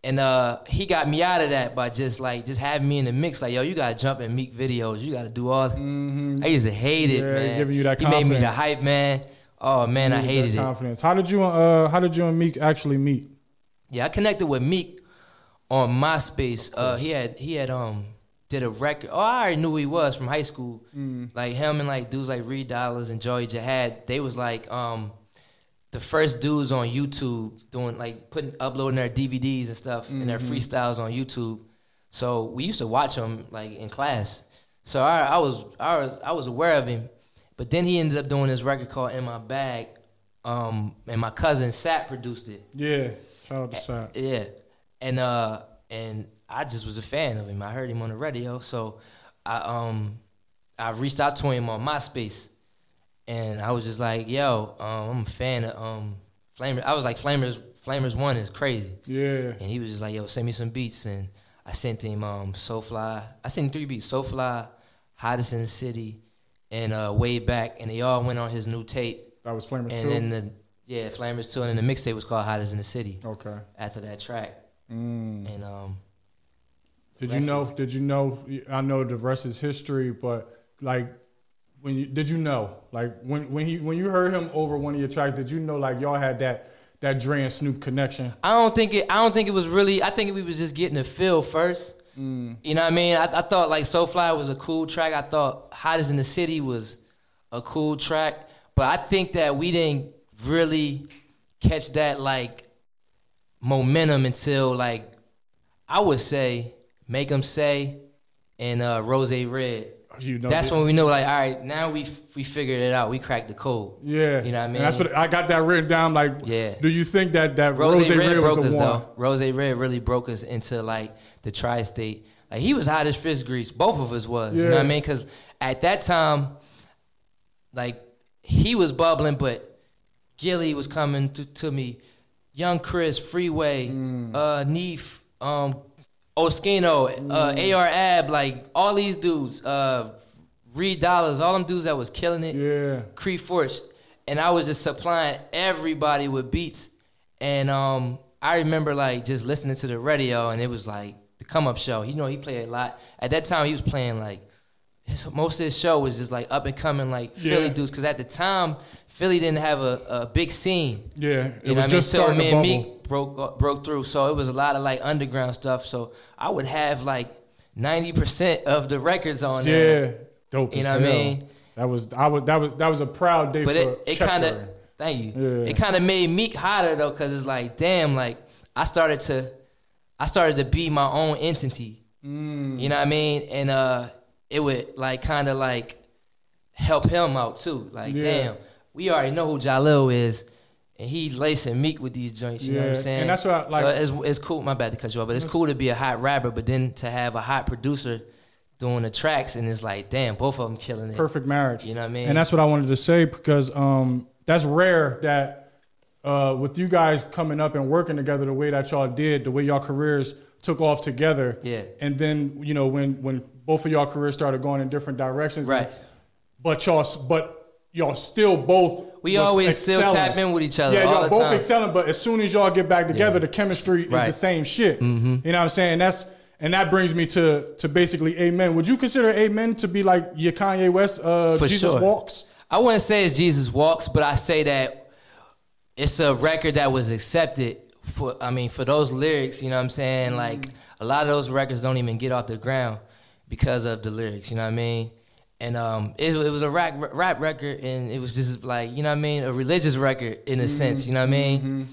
And uh, he got me out of that by just like just having me in the mix. Like, yo, you gotta jump and meet videos. You gotta do all. Mhm. I used to hate it, Yeah, man. giving you that he made me the hype man. Oh man, I hated it. Confidence. How did you uh How did you and Meek actually meet? Yeah, I connected with Meek on MySpace. Uh, he had he had um did a record. Oh, I already knew who he was from high school. Mm. Like him and like dudes like Reed Dollaz and Joey Jihad. They was like um the first dudes on YouTube doing like putting uploading their DVDs and stuff and their freestyles on YouTube. So we used to watch them like in class. So I, I was I was I was aware of him, but then he ended up doing this record called In My Bag, um, and my cousin Sat produced it. Yeah. Shout out to Sap. Yeah, and uh, and I just was a fan of him. I heard him on the radio, so I um, I reached out to him on MySpace, and I was just like, "Yo, um, I'm a fan of um, Flamers." I was like, "Flamers, Flamers One is crazy," Yeah. and he was just like, "Yo, send me some beats," and I sent him um, So Fly. I sent him three beats: So Fly, Hottest in the City, and uh, Way Back, and they all went on his new tape. That was Flamers And too. then the yeah, Flamers Two, and then the mixtape was called Hottest in the City okay. after that track. Mm. And um, Did you know? is- Did you know? I know the rest is history, but like, when you did you know? Like when when he when you heard him over one of your tracks, did you know like y'all had that that Dre and Snoop connection? I don't think it. I don't think it was really. I think we was just getting a feel first. Mm. You know what I mean? I, I thought like So Fly was a cool track. I thought Hottest in the City was a cool track. But I think that we didn't really catch that like momentum until like I would say Make 'Em Say and uh, Rose Red. You know, That's when we know like all right now we we figured it out. We cracked the code. Yeah, You know what I And that's what I got that written down. Like, Yeah. Do you think that that Rose, Rose, Red, Red, was broke the us one? though. Rose Red really broke us into like the tri-state. Like he was hot as fish grease. Both of us was. You know what I mean? Because at that time, like he was bubbling, but Gillie was coming to, to me. Young Chris, Freeway, Mm. uh, Neef, um, Oschino, uh, Mm. AR Ab, like all these dudes, uh, Reed Dollaz, all them dudes that was killing it. Yeah, Cree Force. and I was just supplying everybody with beats. And um, I remember like just listening to the radio, and it was like the come up show. You know, he played a lot. At that time, he was playing like his, most of his show was just like up and coming like Philly Yeah. dudes. Because at the time, Philly didn't have a, a big scene. Yeah, it You know was what I mean? just So starting and bubble. Meek broke uh, broke through. So it was a lot of like underground stuff. So I would have like ninety percent of the records on there. Yeah, dope. You know what I mean? That was I was that was that was a proud day But for it, it kind of thank you. Yeah. It kind of made Meek hotter though, cause it's like damn, like I started to, I started to be my own entity. Mm. You know what I mean? And uh, it would like kind of like help him out too. Like Yeah. damn, we already know who Jahlil is. And he lacing Meek with these joints, you know what Yeah, I'm saying? and that's what I- like- So it's, it's cool. My bad to cut you off, but it's cool to be a hot rapper, but then to have a hot producer doing the tracks, and it's like, damn, both of them killing it. perfect marriage. You know what I mean? And that's what I wanted to say because um, that's rare that uh, with you guys coming up and working together the way that y'all did, the way y'all careers took off together. Yeah. And then you know when when both of y'all careers started going in different directions. Right. But y'all but y'all still both. We was always still excelling. tap in with each other Yeah, all y'all the both time. excelling, but as soon as y'all get back together, the chemistry is the same shit. You know what I'm saying? That's and that brings me to to basically Amen. Would you consider Amen to be like your Kanye West uh, For Jesus sure. Walks? I wouldn't say it's Jesus Walks, but I say that it's a record that was accepted for I mean for those lyrics, you know what I'm saying? Like a lot of those records don't even get off the ground because of the lyrics, you know what I mean? And um, it, it was a rap rap record, and it was just like you know what I mean, a religious record in a sense, you know what I mean?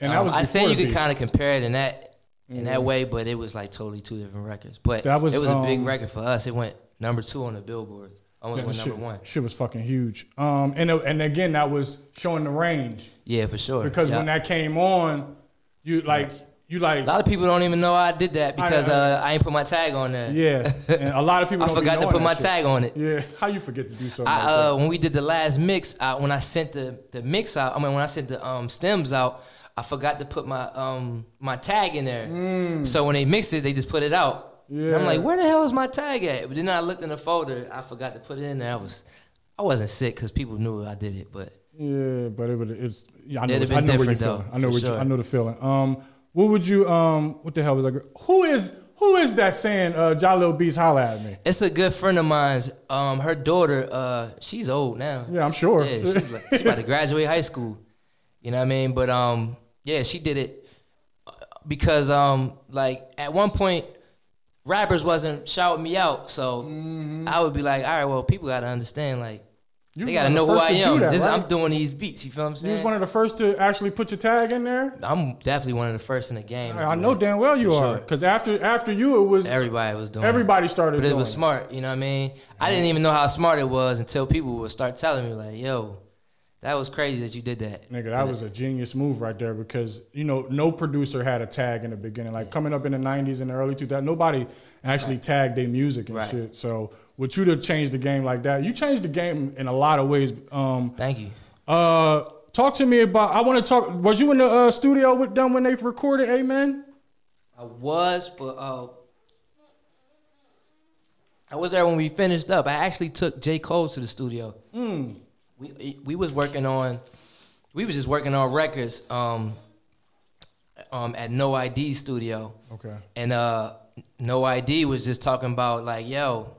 And that Um, was I say you could kind of compare it in that in that way, but it was like totally two different records. But That was, it was a big um, record for us. It went number two on the Billboard, almost Yeah, went shit, number one. Shit was fucking huge. Um, and and again, that was showing the range Yeah, for sure. because Yeah. when that came on, you like you like A lot of people don't even know I did that because I- uh, I ain't put my tag on there. yeah. And a lot of [LAUGHS] people I forgot to put my shit. tag on it. Yeah, how you forget to do something I, like uh, that? when we did the last mix, I, when I sent the, the mix out, I mean when I sent the um, stems out, I forgot to put my um, my tag in there. So when they mixed it, they just put it out. And I'm Mm. Like, where the hell is my tag at? But then I looked in the folder, I forgot to put it in there. I was I wasn't sick because people knew I did it, but Yeah, but it would it's yeah, I know, what- I know what you're though, feeling. I know what you, sure. I know the feeling. Um, what would you um what the hell was that? who is who is that saying uh Jahlil Beats holla at me? it's a good friend of mine's. Um, her daughter, uh, she's old now. Yeah, I'm sure. Yeah, she's like, she about to graduate high school. You know what I mean? But um, yeah, she did it uh, because um, like at one point, rappers wasn't shouting me out, so I would be like, all right, well, people gotta understand, like You they gotta know who I am. that, this, right? I'm doing these beats. You feel what I'm You saying? was one of the first to actually put your tag in there. I'm definitely one of the first in the game. I I know damn well you are, sure. because after after you, it was Everybody was doing. everybody started But it was smart, you know what I mean? I didn't even know how smart it was until people would start telling me, like, yo, that was crazy that you did that. Nigga, that was a genius move right there because you know no producer had a tag in the beginning. Like coming up in the '90s and the early 2000s, nobody actually tagged their music and Right. shit. So, would you to change the game like that? You changed the game in a lot of ways. Um, Thank you. uh, talk to me about. I want to talk. Was you in the uh, studio with them when they recorded Amen? I was but uh I was there when we finished up. I actually took J. Cole to the studio. We we was working on we was just working on records um um at No ID studio. Okay. And uh No ID was just talking about like, yo,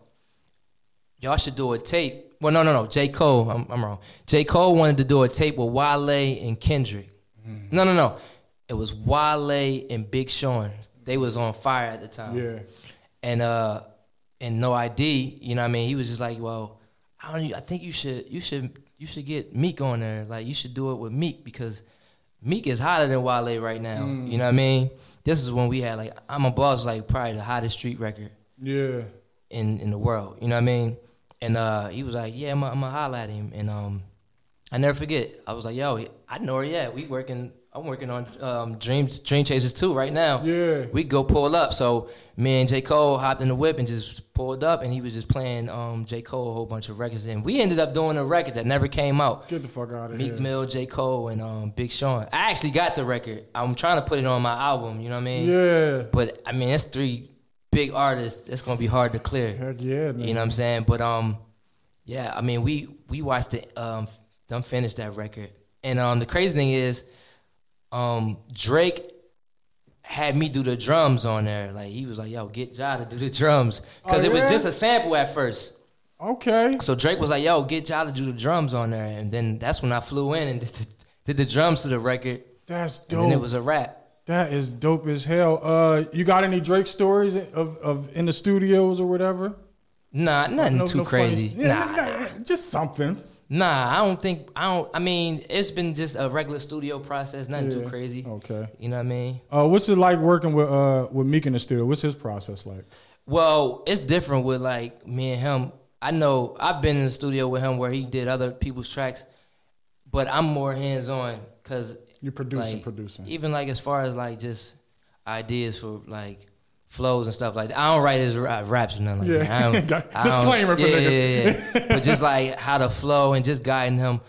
y'all should do a tape. Well, no, no, no. J. Cole, I'm, I'm wrong. J. Cole wanted to do a tape with Wale and Kendrick. No, no, no. It was Wale and Big Sean. They was on fire at the time. Yeah. And uh and no ID, you know what I mean? He was just like, Well, I don't I think you should you should you should get Meek on there. Like you should do it with Meek because Meek is hotter than Wale right now. You know what I mean? This is when we had like I'm a boss like probably the hottest street record Yeah. in in the world. You know what I mean? And uh, he was like, "Yeah, I'm gonna holler at him." And um, I never forget. I was like, "Yo, I know her yet. We working. I'm working on um, Dreams Dream Chasers 2 right now. Yeah. we go pull up." So me and J Cole hopped in the whip and just pulled up, and he was just playing um, J Cole a whole bunch of records, and we ended up doing a record that never came out. Get the fuck out of Meek here. Meek Mill, J Cole, and um, Big Sean. I actually got the record. I'm trying to put it on my album. You know what I mean? Yeah. But I mean, that's three big artists. it's gonna be hard to clear. Heck yeah. Man. You know what I'm saying? But um, yeah, I mean, we we watched it. Um, them finish that record, and um, the crazy thing is, um, Drake had me do the drums on there. Like he was like, "Yo, get Ja to do the drums," because Oh, it was just a sample at first. Okay. So Drake was like, "Yo, get Ja to do the drums on there," and then that's when I flew in and did the, did the drums to the record, That's and dope. then it was a rap. That is dope as hell. Uh, you got any Drake stories of, of in the studios or whatever? Nah, nothing No- too no crazy. Nah, nah, just something. nah, I don't think I don't. I mean, it's been just a regular studio process, nothing Yeah. too crazy. Okay. You know what I mean? Uh, what's it like working with uh with Meek in the studio? What's his process like? Well, it's different with like me and him. I know I've been in the studio with him where he did other people's tracks, but I'm more hands on because You producing, like, producing. even like as far as like just ideas for like flows and stuff like that. I don't write his ra- raps or nothing like Yeah. that. I don't, [LAUGHS] I don't- disclaimer for yeah, niggas. Yeah, yeah. [LAUGHS] but just like how to flow and just guiding him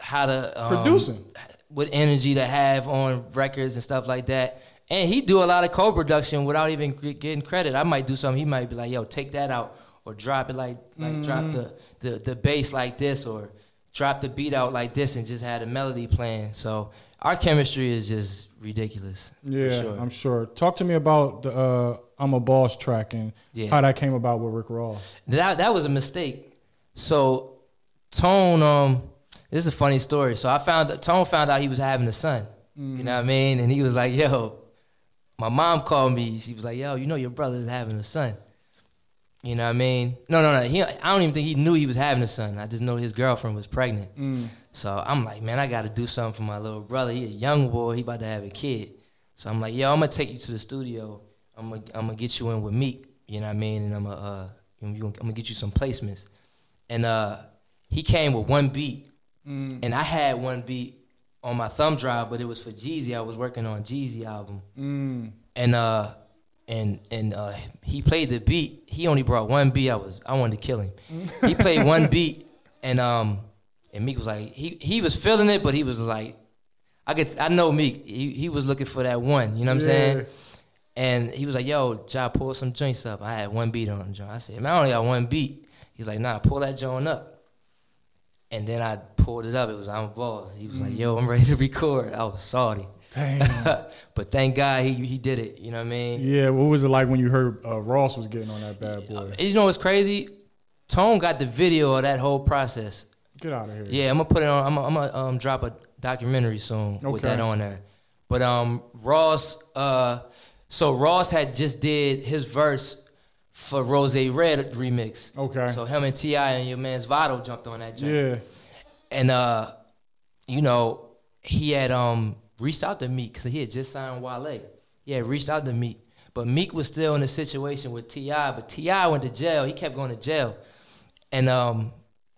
how to um, Producing. what energy to have on records and stuff like that. And he do a lot of co-production without even getting credit. I might do something. He might be like, "Yo, take that out," or drop it like like drop the, the the bass like this, or drop the beat out like this, and just had a melody playing. So our chemistry is just ridiculous. for Yeah, sure. I'm sure. Talk to me about the uh, "I'm a Boss" track and Yeah. how that came about with Rick Ross. That that was a mistake. So Tone, um, this is a funny story. So I found Tone found out he was having a son. You know what I mean? And he was like, "Yo," my mom called me. She was like, "Yo, you know your brother is having a son." You know what I mean? No, no, no. He, I don't even think he knew he was having a son. I just know his girlfriend was pregnant. So I'm like, man, I got to do something for my little brother. He a young boy. He about to have a kid. So I'm like, yo, I'm gonna take you to the studio. I'm gonna, I'm gonna get you in with Meek. You know what I mean? And I'm gonna, uh, I'm gonna, I'm gonna get you some placements. And uh, he came with one beat, and I had one beat on my thumb drive, but it was for Jeezy. I was working on Jeezy album, and uh, and and uh, he played the beat. He only brought one beat. I was, I wanted to kill him. he [LAUGHS] played one beat, and um, and Meek was like, he he was feeling it, but he was like, I could, I know Meek. He he was looking for that one. You know what I'm saying? And he was like, "Yo, Ja, pull some joints up." I had one beat on joint. I said, "Man, I only got one beat." He's like, "Nah, pull that joint up." And then I pulled it up. It was I'm a boss. He was like, "Yo, I'm ready to record." I was salty. [LAUGHS] but thank God he he did it. You know what I mean? yeah, what was it like when you heard uh, Ross was getting on that bad boy? You know what's crazy? Tone got the video of that whole process. Get out of here. Yeah, I'm gonna put it on. I'm gonna, I'm gonna um, drop a documentary soon with that on there. But um, Ross, uh, so Ross had just did his verse for Rose Red remix. Okay. So him and T.I. and your man's Vado jumped on that joint. Yeah. And uh, you know, he had um reached out to Meek because he had just signed Wale. He had reached out to Meek, but Meek was still in a situation with Ti. But T.I. went to jail. He kept going to jail, and um,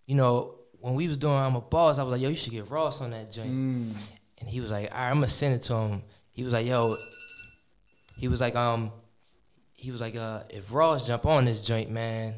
you know, when we was doing I'm a boss, I was like, yo, you should get Ross on that joint. Mm. And he was like, all right, I'm gonna send it to him. He was like, yo, he was like, um, he was like, uh, if Ross jump on this joint, man,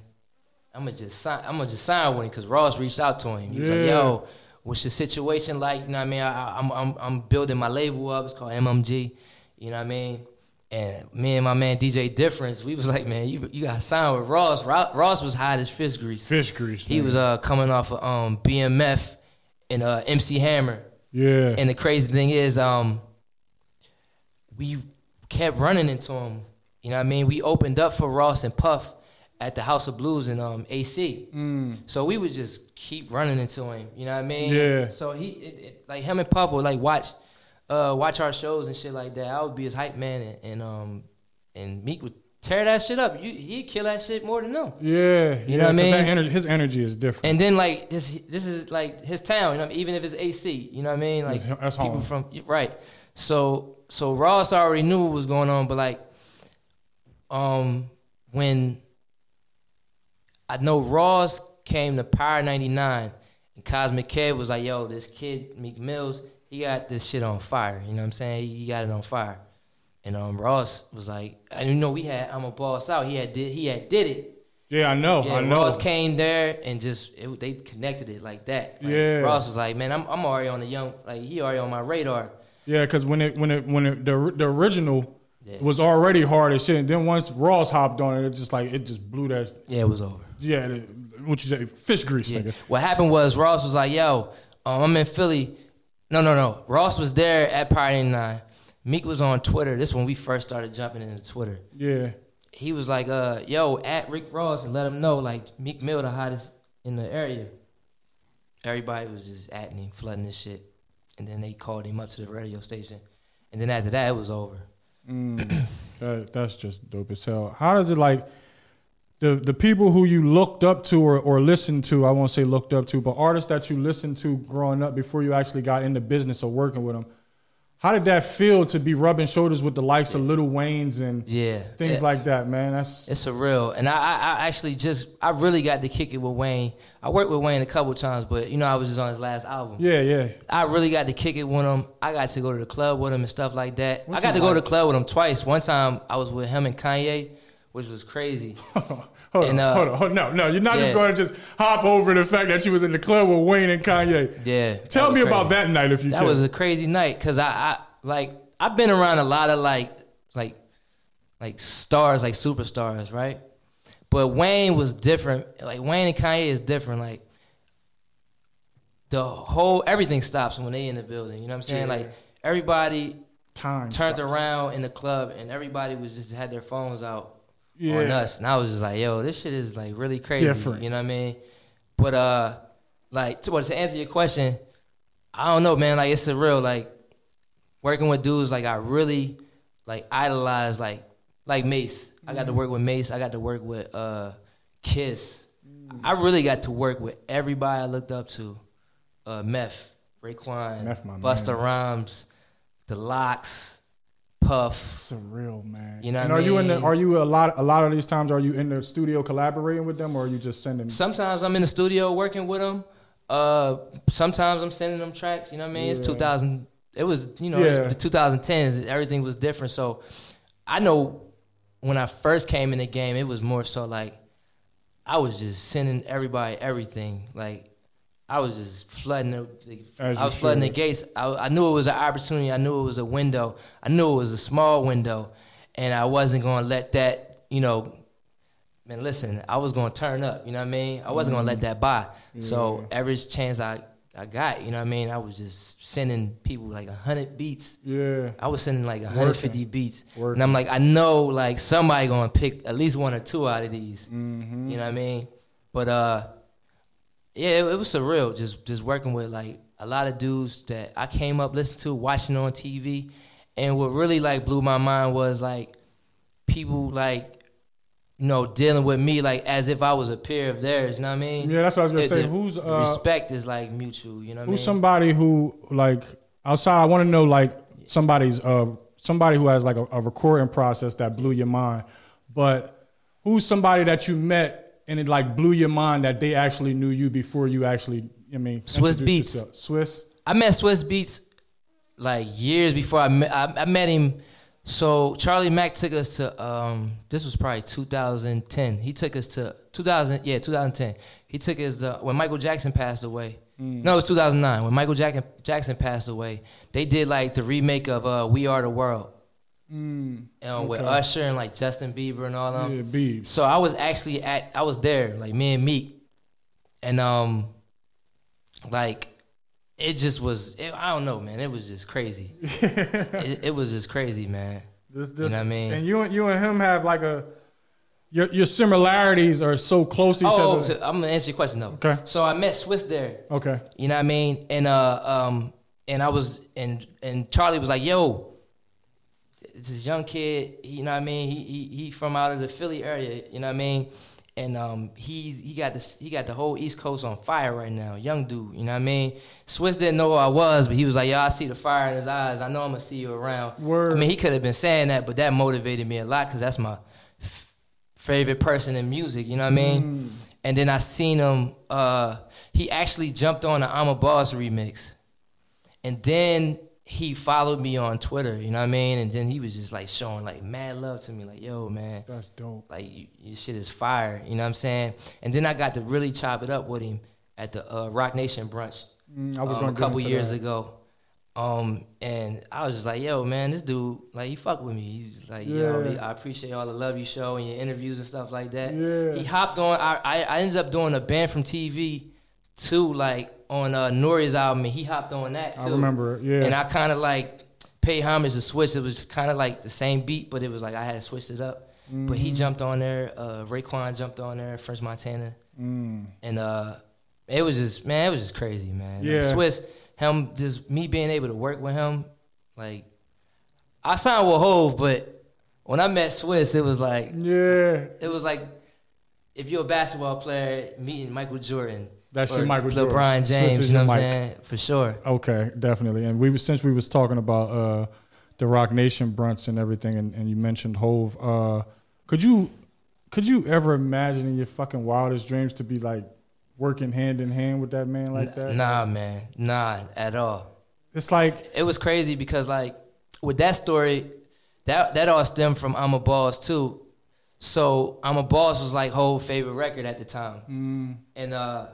I'm gonna just sign. I'm gonna just sign with him because Ross reached out to him. He was like, Yeah. yo, what's your situation like? You know what I mean? I, I, I'm, I'm, I'm building my label up. It's called MMG. You know what I mean? And me and my man DJ Difference, we was like, man, you, you got signed with Ross. Ross was hot as fish grease. Fish grease. He nigga. was uh coming off of um BMF and uh MC Hammer. Yeah. And the crazy thing is, um, we kept running into him. You know what I mean? We opened up for Ross and Puff at the House of Blues in um, AC. So we would just keep running into him. You know what I mean? Yeah. So he, it, it, like him and Puff would like watch, uh, watch our shows and shit like that. I would be his hype man, and, and um, and Meek would tear that shit up. You, he'd kill that shit more than them. yeah. You know what I mean? Energy, his energy is different. And then like this, this is like his town. You know, I mean? even if it's AC, you know what I mean? Like That's- that's people home. from right. So so Ross already knew what was going on, but like, um, when I know Ross came to Power ninety nine, and Cosmic Kev was like, "Yo, this kid Meek Mills, he got this shit on fire." You know what I'm saying? He got it on fire. And um, Ross was like, and you know, we had I'm a boss out. He had did he had did it. yeah, I know. Yeah, I know. Ross came there and just it, they connected it like that. Like, Yeah. Ross was like, man, I'm I'm already on the young, like he already on my radar. Yeah, because when it when it when it, the the original Yeah. was already hard as shit, and then once Ross hopped on it, it just like it just blew that. Yeah, it was over. Yeah, the, what you say, fish grease, Yeah. nigga. What happened was Ross was like, yo, um, I'm in Philly. No, no, no. Ross was there at Party 9. Meek was on Twitter. This when we first started jumping into Twitter. Yeah. He was like, uh, yo, at Rick Ross and let him know, like, Meek Mill the hottest in the area. Everybody was just at him, flooding this shit. And then they called him up to the radio station. And then after that, it was over. Mm, [CLEARS THROAT] that, that's just dope as hell. How does it like the the people who you looked up to or, or listened to? I won't say looked up to, but artists that you listened to growing up before you actually got into business or working with them. How did that feel to be rubbing shoulders with the likes of Lil Wayne's and Yeah. things It- like that, man? That's It's surreal, and I, I, actually just I really got to kick it with Wayne. I worked with Wayne a couple times, but you know I was just on his last album. yeah, yeah. I really got to kick it with him. I got to go to the club with him and stuff like that. What's I got to go to the club with him twice. One time I was with him and Kanye, which was crazy. [LAUGHS] hold, And, on, uh, hold on, hold on. No, no, you're not just going to just hop over the fact that you was in the club with Wayne and Kanye. Yeah. Tell me was about that night if you can. That can. was a crazy night because I, I like I've been around a lot of like like like stars like superstars right, but Wayne was different. Like Wayne and Kanye is different. Like the whole everything stops when they in the building. You know what I'm saying? Yeah. Like everybody time turned stops. around in the club and everybody was just had their phones out Yeah. on us, and I was just like, yo, this shit is like really crazy. Different. You know what I mean? But uh, like to, well, to answer your question, I don't know, man. Like it's surreal. Like working with dudes like I really like idolize like like Mase. I got to work with Mase. I got to work with uh Kiss. I really got to work with everybody I looked up to. Uh Meth, Raekwon, Meth, Busta man. Rhymes, The LOX, Puff. surreal, man. You know and what are I you in the? Are you a lot? A lot of these times, are you in the studio collaborating with them, or are you just sending? Sometimes I'm in the studio working with them. Uh, sometimes I'm sending them tracks. You know what I mean? It's 2000. It was you know Yeah. it's the 2010s. Everything was different. So I know when I first came in the game, it was more so like I was just sending everybody everything. Like I was just flooding. The, As I was flooding the gates. I, I knew it was an opportunity. I knew it was a window. I knew it was a small window, and I wasn't gonna let that you know man, listen, I was gonna turn up, you know what I mean? I wasn't gonna let that by. So every chance I, I got, you know what I mean, I was just sending people like hundred beats. Yeah, I was sending like 150 beats. Working. And I'm like, I know like somebody gonna pick at least one or two out of these. Mm-hmm. You know what I mean? But uh yeah, it, it was surreal just just working with like a lot of dudes that I came up listening to, watching on TV. And what really like blew my mind was like people like you know, dealing with me like as if I was a peer of theirs, you know what I mean? yeah. That's what I was gonna It- say. the Who's uh, respect is like mutual, you know what I mean? who's somebody who like outside? I want to know like somebody's uh somebody who has like a, a recording process that blew your mind, but who's somebody that you met and it like blew your mind that they actually knew you before you actually? I mean, Swizz Beatz. yourself? Swizz. I met Swizz Beatz like years before I met I, I met him. So Charlie Mack took us to um this was probably 2010. He took us to 2000 yeah 2010. He took us to when Michael Jackson passed away. Mm. No, it was 2009 when Michael Jackson Jackson passed away. They did like the remake of uh, We Are the World. Mm, And with Okay. Usher and like Justin Bieber and all them. yeah, Beebs. So I was actually at I was there, like me and Meek, and um, like it just was. It, I don't know, man. It was just crazy. [LAUGHS] it, it was just crazy, man. This, this, You know what I mean? And you and you and him have like a your your similarities are so close to each Oh, other. to, I'm gonna answer your question though. Okay. So I met Swizz there. okay. You know what I mean? And uh um and I was and and Charlie was like, "Yo, it's this young kid. You know what I mean? He he he from out of the Philly area. You know what I mean? And um he he got this he got the whole East Coast on fire right now. Young dude. You know what I mean? Swizz didn't know who I was, but he was like, "Yo, I see the fire in his eyes. I know I'm gonna see you around." Word. I mean, he could have been saying that, but that motivated me a lot because that's my f- favorite person in music. You know what I mean? Mm. And then I seen him. Uh, he actually jumped on the I'm a Boss remix, and then he followed me on Twitter. You know what I mean? And then he was just like showing like mad love to me, like "Yo, man, That's dope. like you, your shit is fire." You know what I'm saying? And then I got to really chop it up with him at the uh, Roc Nation brunch Mm, I was um, going a couple years that. ago. Um, and I was just like, yo, man, this dude, like, he fuck with me. He's like, yo, Yeah. he- I appreciate all the love you show and your interviews and stuff like that. Yeah. He hopped on. I, I, I ended up doing a band from TV too, like on uh, Nori's album, and he hopped on that too. I remember it. Yeah. And I kind of like pay homage to Swizz. It was kind of like the same beat, but it was like I had switched it up. But he jumped on there. Uh, Raekwon jumped on there. French Montana, Mm. and uh, it was just man, it was just crazy, man. Like, Yeah. Swizz, him, just me being able to work with him, like I signed with Hove, but when I met Swizz, it was like Yeah. it was like if you're a basketball player meeting Michael Jordan. That's your Michael LeBron Jordan. James, Swizz is you know what I'm saying? For sure. Okay, definitely. And we since we was talking about uh, the Roc Nation brunts and everything, and, and you mentioned Hove, uh, could you could you ever imagine in your fucking wildest dreams to be like working hand in hand with that man like that? Nah, man, nah, at all. It's like It was crazy because like with that story, that that all stemmed from I'm a Boss too. So I'm a Boss was like whole favorite record at the time, mm, and uh,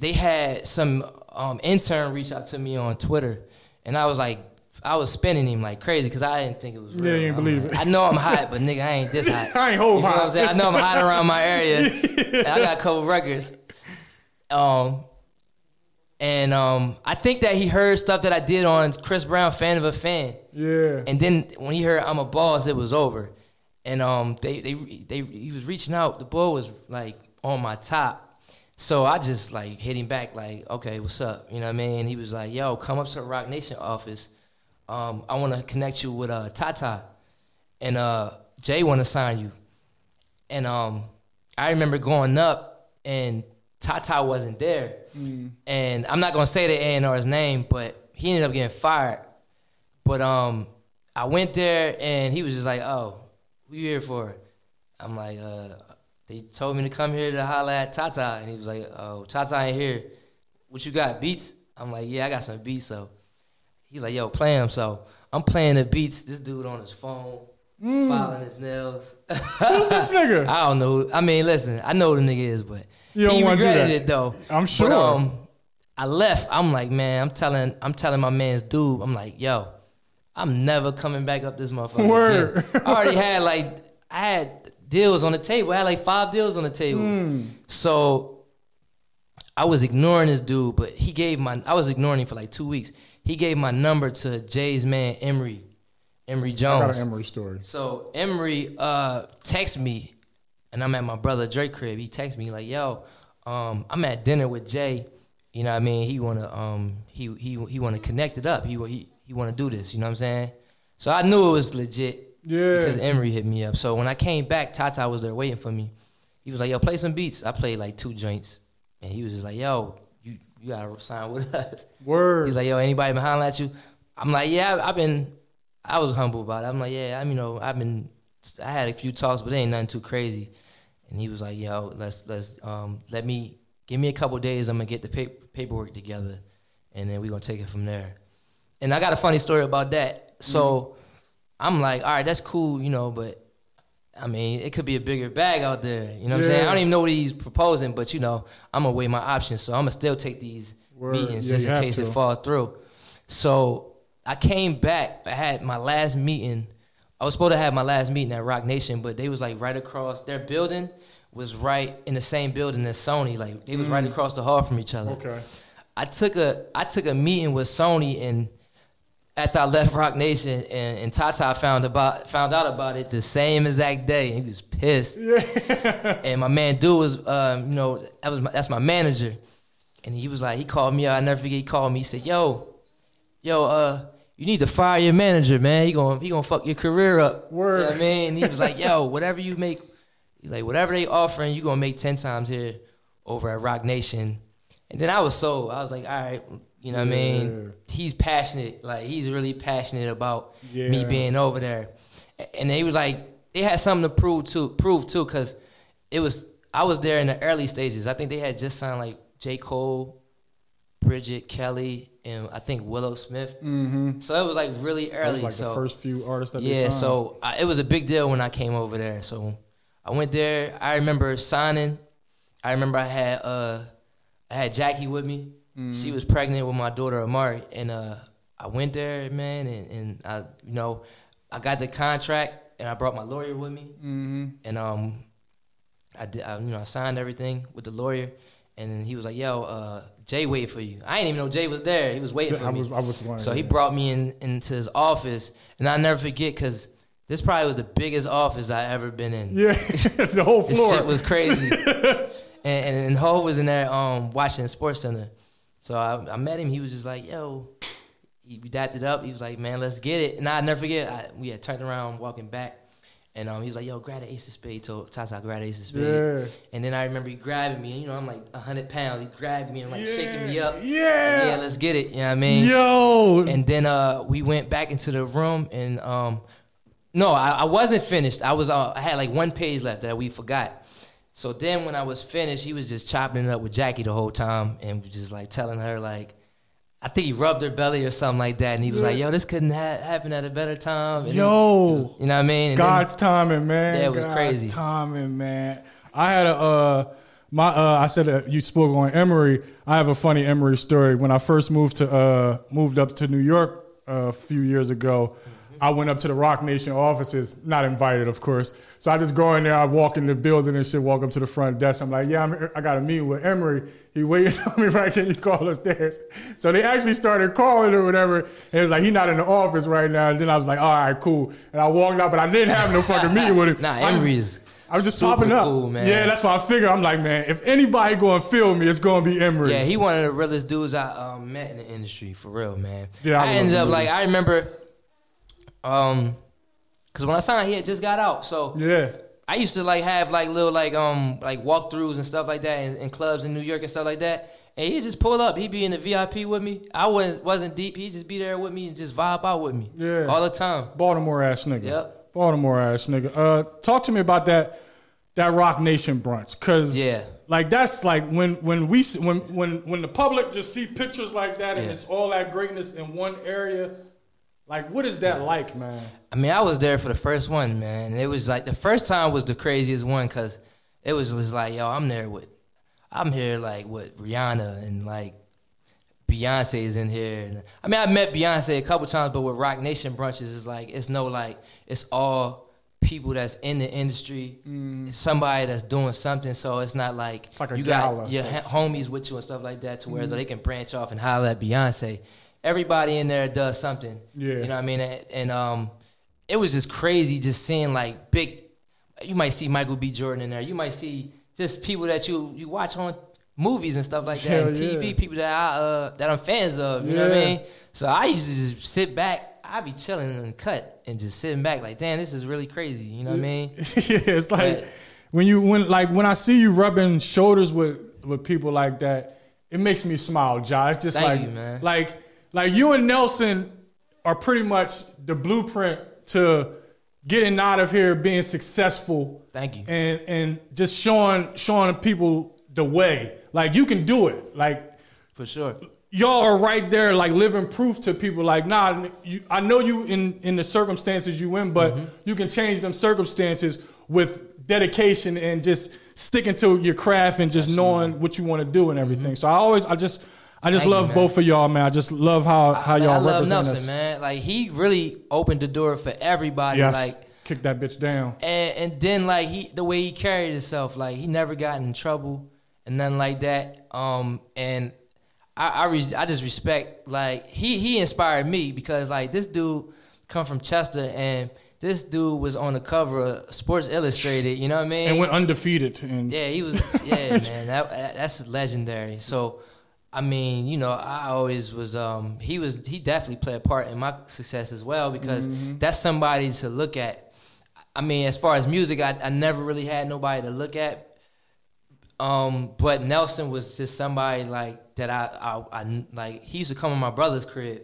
they had some um, intern reach out to me on Twitter, and I was like, I was spinning him like crazy because I didn't think it was real. Yeah, you ain't I'm believe like, it. I know I'm hot, but nigga, I ain't this hot. [LAUGHS] I ain't Hove You know what hot. I'm saying? I know I'm hot around my area. [LAUGHS] and I got a couple records. Um, and um, I think that he heard stuff that I did on Chris Brown, fan of a fan. yeah. And then when he heard I'm a boss, it was over. And um, they they they he was reaching out. The boy was like on my top. So I just like hit him back like, okay, what's up? You know what I mean? He was like, yo, come up to the Roc Nation office. Um, I want to connect you with uh, Tata, and uh, Jay want to sign you. And um, I remember going up, and Tata wasn't there. Mm. And I'm not gonna say the A and R's name, but he ended up getting fired. But um, I went there, and he was just like, "Oh, what you here for?" I'm like, uh, "They told me to come here to holler at Tata," and he was like, "Oh, Tata ain't here. What you got? Beats?" I'm like, "Yeah, I got some beats." So he's like, "Yo, play them." So I'm playing the beats. This dude on his phone, filing his nails. Who's this nigga? [LAUGHS] I don't know. I mean, listen, I know who the nigga is, but You don't he regretted it though. I'm sure. But, um, I left. I'm like, man, I'm telling, I'm telling my man's dude. I'm like, yo, I'm never coming back up this motherfucker. Word. I already had like, I had deals on the table. I had like five deals on the table. Mm. So I was ignoring this dude, but he gave my, I was ignoring him for like two weeks. He gave my number to Jay's man Emory, Emory Jones. I got an Emory story. So Emory uh text me, and I'm at my brother Drake crib. He texts me like, "Yo, um, I'm at dinner with Jay. You know what I mean? He wanna um he he he wanna connect it up. He he he wanna do this. You know what I'm saying? So I knew it was legit Yeah. because Emory hit me up. So when I came back, Tata was there waiting for me. He was like, "Yo, play some beats." I played like two joints, and he was just like, "Yo, you you gotta sign with [LAUGHS] us." Word. He's like, yo, anybody been hollering at you? I'm like, yeah, I've been, I was humble about it. I'm like, yeah, I mean, you know, I've been, I had a few talks, but it ain't nothing too crazy. And he was like, yo, let's, let's, um, let me, give me a couple days. I'm gonna get the pa- paperwork together, and then we gonna take it from there. And I got a funny story about that. So I'm like, all right, that's cool, you know, but I mean, it could be a bigger bag out there. You know what I'm saying? I don't even know what he's proposing, but you know, I'm gonna weigh my options. So I'm gonna still take these Word. meetings Yeah, just in case to. it falls through. So I came back. I had my last meeting. I was supposed to have my last meeting at Roc Nation, but they was like right across. Their building was right in the same building as Sony. Like they was right mm. across the hall from each other. Okay. I took a I took a meeting with Sony and after I left Roc Nation and, and Tata found about found out about it the same exact day. He was pissed. [LAUGHS] and my man dude was um, you know, that was my, that's my manager. And he was like, he called me out, I never forget, he called me, he said, Yo, yo, uh, you need to fire your manager, man. He gonna he gonna fuck your career up. Word. You know what I mean? And he was like, [LAUGHS] Yo, whatever you make, he's like, whatever they offering, you gonna make ten times here over at Roc Nation. And then I was so I was like, all right, you know what I mean? He's passionate, like he's really passionate about me being over there. And they was like, they had something to prove too, prove too, because it was I was there in the early stages. I think they had just signed like J. Cole, Bridget Kelly, and I think Willow Smith. Mm-hmm. So it was like really early. was like so the first few artists that they yeah, so I, it was a big deal when I came over there. So I went there. I remember signing. I remember I had uh I had Jackie with me. She was pregnant with my daughter Amari, and uh I went there, man, and, and I you know I got the contract and I brought my lawyer with me, Mm-hmm. and um I did I, you know I signed everything with the lawyer, and he was like, "Yo, uh, Jay wait for you." I didn't even know Jay was there. He was waiting for I me. was, I was wondering. So he brought me in into his office, and I never forget because this probably was the biggest office I ever been in. Yeah, [LAUGHS] the whole floor. shit was crazy. [LAUGHS] and, and and Ho was in there um watching Sports Center. So I, I met him. He was just like, "Yo," he dapped it up. He was like, "Man, let's get it." And I never forget. I, we had turned around walking back, and um he was like, "Yo, grab the ace of spade." Told Tata grab the ace of spade. yeah. And then I remember he grabbing me, and you know I'm like hundred pounds. He grabbed me and like shaking me up. Yeah. Yeah, let's get it. You know what I mean? Yo. And then uh, we went back into the room, and um, no, I, I wasn't finished. I was uh, I had like one page left that we forgot. So then when I was finished, he was just chopping it up with Jackie the whole time, and just like telling her like, I think he rubbed her belly or something like that, and he was like, "Yo, this couldn't ha- happen at a better time." And Yo. you know what I mean? And then- God's timing, man. Yeah, it was God's crazy. timing, man. I had a uh my uh I said uh, you spoke on Emory. I have a funny Emory story. When I first moved to uh moved up to New York uh, a few years ago, I went up to the Roc Nation offices, not invited, of course. So I just go in there, I walk in the building and shit, walk up to the front desk. I'm like, yeah, I'm, here- I got a meeting with Emory. He waiting [LAUGHS] on me right here. You call upstairs. So they actually started calling or whatever. And it was like, he not in the office right now. And then I was like, all right, cool. And I walked out, but I didn't have no fucking meeting with him. [LAUGHS] Nah, I Emory is I was just super popping up. cool, man. Yeah, that's why I figure. I'm like, man, if anybody going to feel me, it's going to be Emory. Yeah, he one of the realest dudes I um, met in the industry for real, man. Yeah, I I, ended up really. like I remember, um, cause when I signed, he had just got out, so yeah. I used to like have like little like um like walkthroughs and stuff like that in, in clubs in New York and stuff like that. And he'd just pull up. He'd be in the VIP with me. I wasn't wasn't deep. He'd just be there with me and just vibe out with me. Yeah. All the time. Baltimore ass nigga. Yep. Baltimore ass nigga. Uh, talk to me about that that Roc Nation brunch, cause Yeah. like that's like when when we when when when the public just see pictures like that and Yeah. it's all that greatness in one area. Like, what is that like, man? I mean, I was there for the first one, man. And it was like the first time was the craziest one because it was just like, yo, I'm there with, I'm here like with Rihanna and like Beyonce is in here. And, I mean, I met Beyonce a couple times, but with Roc Nation brunches, it's like it's no like it's all people that's in the industry, it's somebody that's doing something. So it's not like, Mm. like a you got your homies with you and stuff like that, to where Mm-hmm. they can branch off and holler at Beyonce. Everybody in there does something. Yeah. You know what I mean? And, and um, it was just crazy just seeing like big. You might see Michael B. Jordan in there. You might see just people that you you watch on movies and stuff like that, Hell and TV. yeah. People that I uh, that I'm fans of. You know what I mean? So I used to just sit back. I'd be chilling in the cut and just sitting back like, damn, this is really crazy. You know what I mean? [LAUGHS] yeah, it's like But- when you when like when I see you rubbing shoulders with with people like that, it makes me smile, Josh. Just like you, man. like like you and Nelson are pretty much the blueprint to getting out of here being successful Thank you. and and just showing showing people the way. Like you can do it. Like For sure. y'all are right there, like living proof to people. Like, nah, you, I know you in in the circumstances you in, but Mm-hmm. you can change them circumstances with dedication and just sticking to your craft and just knowing what you want to do and everything. So I always, I just, I just. Thank love man. both of y'all, man. I just love how how Man, y'all I love represent Nelson, us. man. Like he really opened the door for everybody. Yes, Like kick that bitch down. and and then like he the way he carried himself, like he never got in trouble and nothing like that. Um, and I I, re- I just respect like he he inspired me because like this dude come from Chester and this dude was on the cover of Sports Illustrated. You know what I mean? And went undefeated. And Yeah, he was. [LAUGHS] Yeah, man, that- that's legendary. So, I mean, you know, I always was. Um, he was. He definitely played a part in my success as well because that's somebody to look at. I mean, as far as music, I, I never really had nobody to look at. Um, but Nelson was just somebody like that. I, I, I like. He used to come to my brother's crib.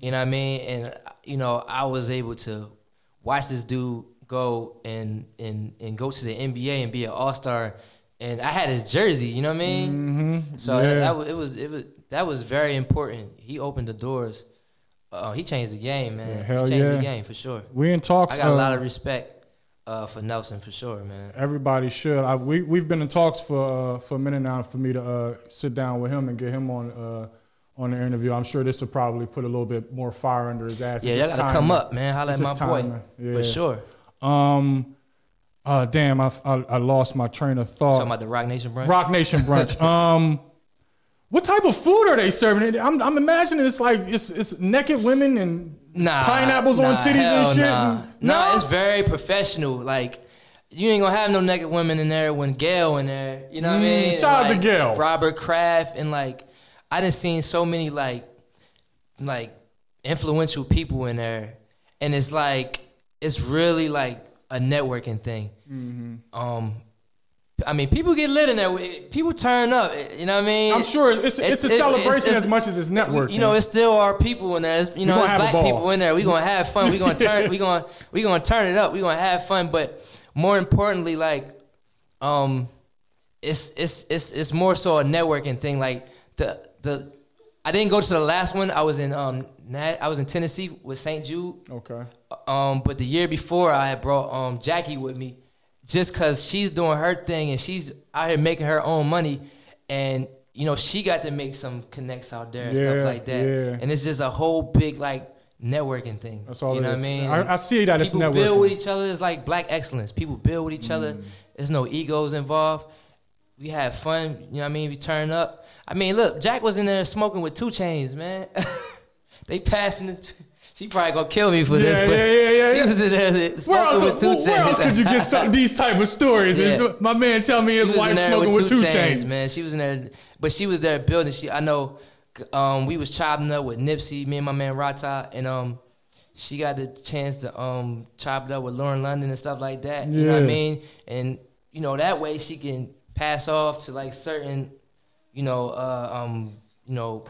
You know what I mean? And you know, I was able to watch this dude go and and and go to the NBA and be an All Star. And I had his jersey. You know what I mean? So Yeah. that, was it was it was that was very important. He opened the doors. Uh, he changed the game, man. Yeah, hell he changed yeah. the game for sure. we in talks. I got a uh, lot of respect uh, for Nelson for sure, man. Everybody should. I, we we've been in talks for uh, for a minute now for me to uh, sit down with him and get him on uh, on the interview. I'm sure this will probably put a little bit more fire under his ass. Yeah, y'all just gotta come up, man. Holla It's at my boy. Yeah. for sure. Um, Uh, damn, I, I, I lost my train of thought. Talking about the Roc Nation brunch. Roc Nation brunch. [LAUGHS] um, what type of food are they serving? I'm, I'm imagining it's like it's it's naked women and Nah, pineapples on titties and shit. Nah. and- nah, it's very professional. Like you ain't gonna have no naked women in there when Gail in there. You know what I Mm, mean? shout out to Gail. Robert Kraft, and like I done seen so many like like influential people in there, and it's like it's really like a networking thing. Mm-hmm. Um, I mean, people get lit in there. People turn up. You know what I mean? I'm sure it's it's, it's a it- celebration it's- as much as it's networking. You know, it's still our people in there. It's, you know, it's black people in there. We gonna have fun. We gonna turn. [LAUGHS] we gonna we gonna turn it up. We gonna have fun. But more importantly, like, um, it's it's it's it's more so a networking thing. Like the the, I didn't go to the last one. I was in um Nat, I was in Tennessee with St. Jude. okay. Um, but the year before, I had brought um Jackie with me, just cause she's doing her thing and she's out here making her own money, and you know she got to make some connects out there and Yeah, stuff like that. yeah. And it's just a whole big like networking thing. That's all you know is. what I mean? I, I see that it's network. People build with each other. It's like black excellence. People build with each other. Mm. There's no egos involved. We have fun. You know what I mean? We turn up. I mean, look, Jack was in there smoking with 2 Chainz, man. [LAUGHS] they passing the. She probably gonna kill me for this, Yeah, but yeah, yeah, she was in there Where smoking with 2 Chainz. where else could you get some, these type of stories? My man tell me his wife smoking with 2 Chainz. man. She was in there, but she was there building. She, I know, um, we was chopping up with Nipsey, me and my man Rata, and um, she got the chance to um chop it up with Lauren London and stuff like that. You know what I mean? And you know that way she can pass off to like certain, you know, uh, um, you know,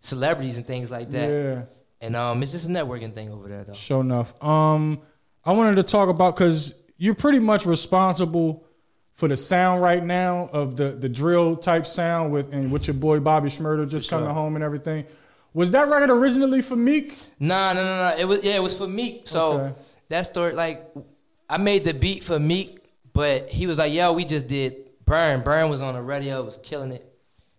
celebrities and things like that. Yeah. And um, it's just a networking thing over there, though. Sure enough. Um, I wanted to talk about because you're pretty much responsible for the sound right now of the the drill type sound with and with your boy Bobby Shmurda just sure. coming home and everything. Was that record originally for Meek? Nah, no, no, no. It was yeah, it was for Meek. So Okay. that story, like, I made the beat for Meek, but he was like, "Yo, we just did Burn. Burn was on the radio, was killing it.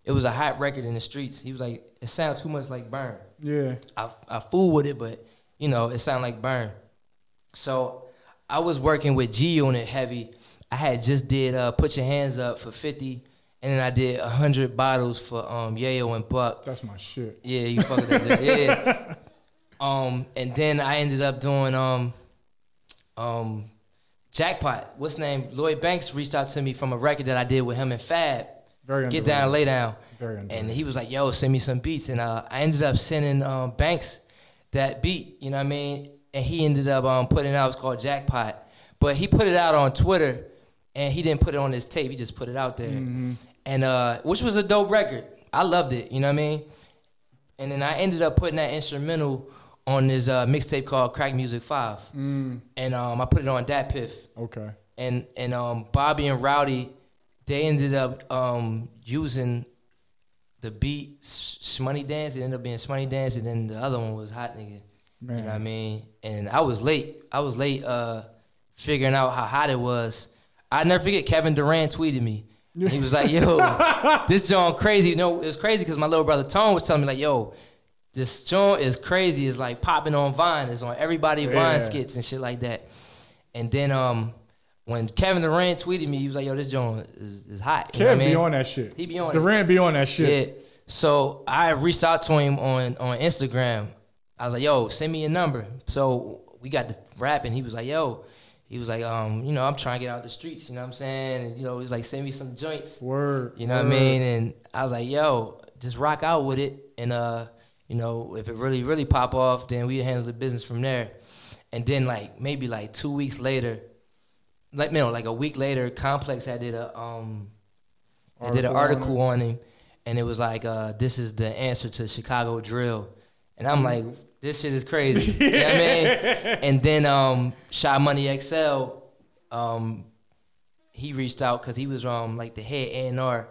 It was a hot record in the streets." He was like, "It sounds too much like Burn." Yeah. I I fool with it, but you know, it sounded like Burn. So I was working with G Unit heavy. I had just did uh, Put Your Hands Up for fifty, and then I did hundred bottles for um Yayo and Buck. That's my shit. Yeah, you fucking that. Yeah. [LAUGHS] Um, and then I ended up doing um, um, Jackpot. What's his name? Lloyd Banks reached out to me from a record that I did with him and Fab. Very Get underrated. down, lay down. Very And he was like, "Yo, send me some beats." And uh, I ended up sending um, Banks that beat. You know what I mean? And he ended up um, putting it out. It's called Jackpot. But he put it out on Twitter, and he didn't put it on his tape. He just put it out there, Mm-hmm. and uh, which was a dope record. I loved it. You know what I mean? And then I ended up putting that instrumental on this uh, mixtape called Crack Music Five, Mm, and um, I put it on DatPiff okay. and and um Bobby and Rowdy, they ended up um using the beat Shmoney Dance. It ended up being Shmoney Dance, and then the other one was Hot Nigga. Man. You know what I mean? And I was late. I was late uh figuring out how hot it was. I never forget Kevin Durant tweeted me. He was like, "Yo, [LAUGHS] this joint crazy." You know, it was crazy because my little brother Tone was telling me like, "Yo, this joint is crazy. It's like popping on Vine. It's on everybody Yeah. Vine skits and shit like that." And then um, when Kevin Durant tweeted me, he was like, "Yo, this joint is, is hot." You know Kev I mean? be on that shit. He be on it. Durant be on that shit. Yeah. So I reached out to him on on Instagram. I was like, "Yo, send me a number." So we got to rapping. He was like, "Yo," he was like, "Um, you know, I'm trying to get out the streets. You know what I'm saying? And, you know, he's like, send me some joints. Word. You know what I mean?" And I was like, "Yo, just rock out with it." And uh, you know, if it really really pop off, then we handle the business from there. And then like maybe like two weeks later, like you know, like a week later, Complex had did a um, I did an Article on him, and it was like, uh, "This is the answer to Chicago drill," and I'm like, "This shit is crazy." You know what I [LAUGHS] mean? And then um, Sha Money XL, um, he reached out because he was um like the head A and R.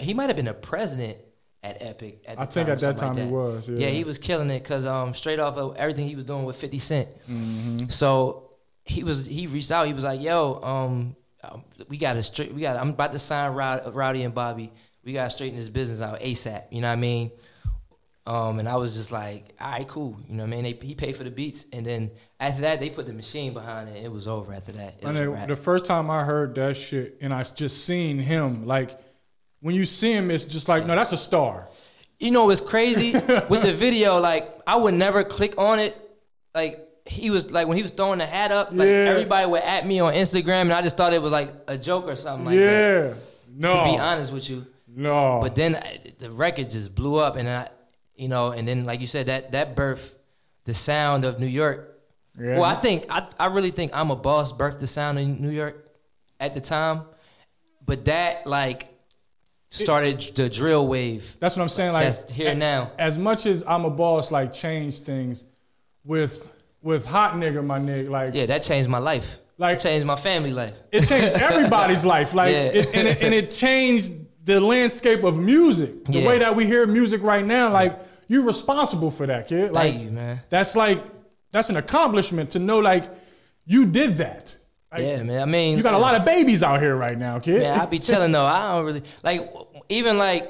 He might have been a president at Epic. At I think at that or something time he was. Yeah. yeah, he was killing it because um, straight off of everything he was doing with 50 Cent. Mhm. So he was he reached out. He was like, "Yo, um, um, we got to straight. We got. I'm about to sign Rowdy, Rowdy and Bobby. We got to straighten this business out ASAP. You know what I mean? Um, and I was just like, all right, cool. You know what I mean? They, he paid for the beats. And then after that, they put the machine behind it. It was over after that. It And then the first time I heard that shit, and I just seen him, like when you see him, it's just like, no, that's a star. you know what's crazy [LAUGHS] with the video? Like I would never click on it. Like he was like when he was throwing the hat up, like Yeah. everybody would at me on Instagram, and I just thought it was like a joke or something like that. yeah, no, To be honest with you, no. but then I- the record just blew up, and I, you know, and then like you said, that that birth, the sound of New York. Yeah. Well, I think I I really think I'm a boss birthed the sound of New York at the time, but that like started the drill wave. that's what I'm saying. Like That's here now. As much as I'm a boss, like change things with with hot nigga, my nigga, like Yeah, that changed my life. Like- Like changed my family life. it changed [LAUGHS] everybody's life. Like, Yeah. it, and, it, and it changed the landscape of music. The Yeah. way that we hear music right now, like you're responsible for that, kid. Like, Thank you, man. That's like that's an accomplishment to know like you did that. Like, Yeah, man. I mean, You got a lot of babies out here right now, kid. Yeah, I be [LAUGHS] chilling though. I don't really like even like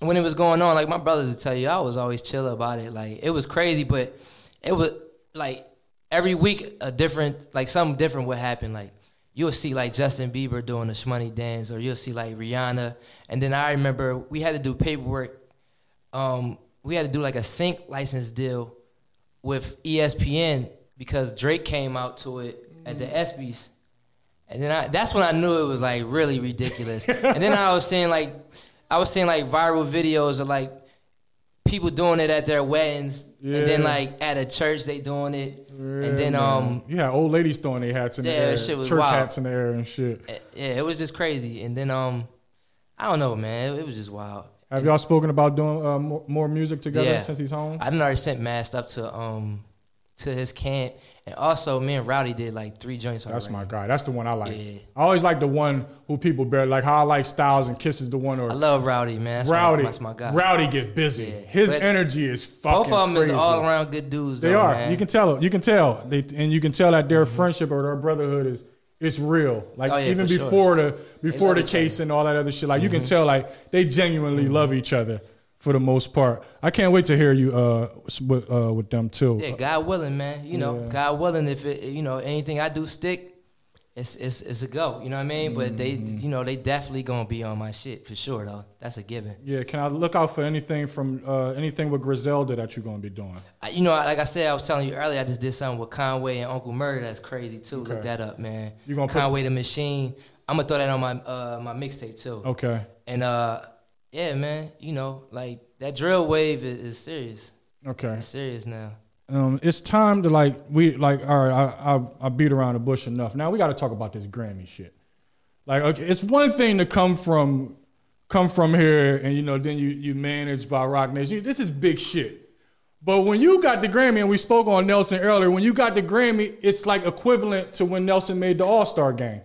when it was going on. Like my brothers would tell you, I was always chill about it. Like it was crazy, but it was like every week a different, like something different would happen. Like you'll see like Justin Bieber doing the shmoney dance, or you'll see like Rihanna. And then I remember we had to do paperwork. Um, we had to do like a sync license deal with ESPN because Drake came out to it at the ESPYS. And then I, that's when I knew it was like really ridiculous. [LAUGHS] and then I was seeing like, I was seeing like viral videos of like people doing it at their weddings, and then like at a church they doing it, and then Yeah, um man. you had old ladies throwing their hats in the air, shit was church wild. hats in the air and shit. eh, yeah, it was just crazy. And then um, I don't know, man, it, it was just wild. Have y'all spoken about doing uh, more, more music together Yeah. since he's home? I done already sent mad stuff to um to his camp, and also me and Rowdy did like three joints. That's already. my guy. That's the one I like. Yeah. I always like the one who people bear. Like how I like Styles and Kiss is the one or I love Rowdy, man. That's Rowdy. My, that's my guy. Rowdy get busy. Yeah. His But energy is fucking Both of them crazy. is all around good dudes. They though, are. Man. You can tell. You can tell. They and you can tell that their friendship or their brotherhood is it's real. Like Oh, yeah, even for sure. before the before the case and all that other shit. Like you Mm-hmm. can tell like they genuinely love each other for the most part. I can't wait to hear you uh with uh with them too. Yeah, God willing, man. You know, Yeah. God willing, if it, you know, anything I do stick, it's it's it's a go. You know what I mean? But they, Mm-hmm. you know, they definitely gonna be on my shit for sure, though. That's a given. Yeah, can I look out for anything from uh, anything with Griselda that you're gonna be doing? I, you know, like I said, I was telling you earlier, I just did something with Conway and Uncle Murder. That's crazy too. Okay. Look that up, man. You gonna put- Conway the Machine. I'm gonna throw that on my uh my mixtape too. Okay. And uh, yeah, man. You know, like that drill wave is, is serious. Okay. It's serious now. Um, it's time to like we like all right. I, I I beat around the bush enough. Now we got to talk about this Grammy shit. Like, okay, it's one thing to come from come from here and you know then you you managed by Roc Nation. This is big shit. But when you got the Grammy, and we spoke on Nelson earlier, when you got the Grammy, it's like equivalent to when Nelson made the All Star game.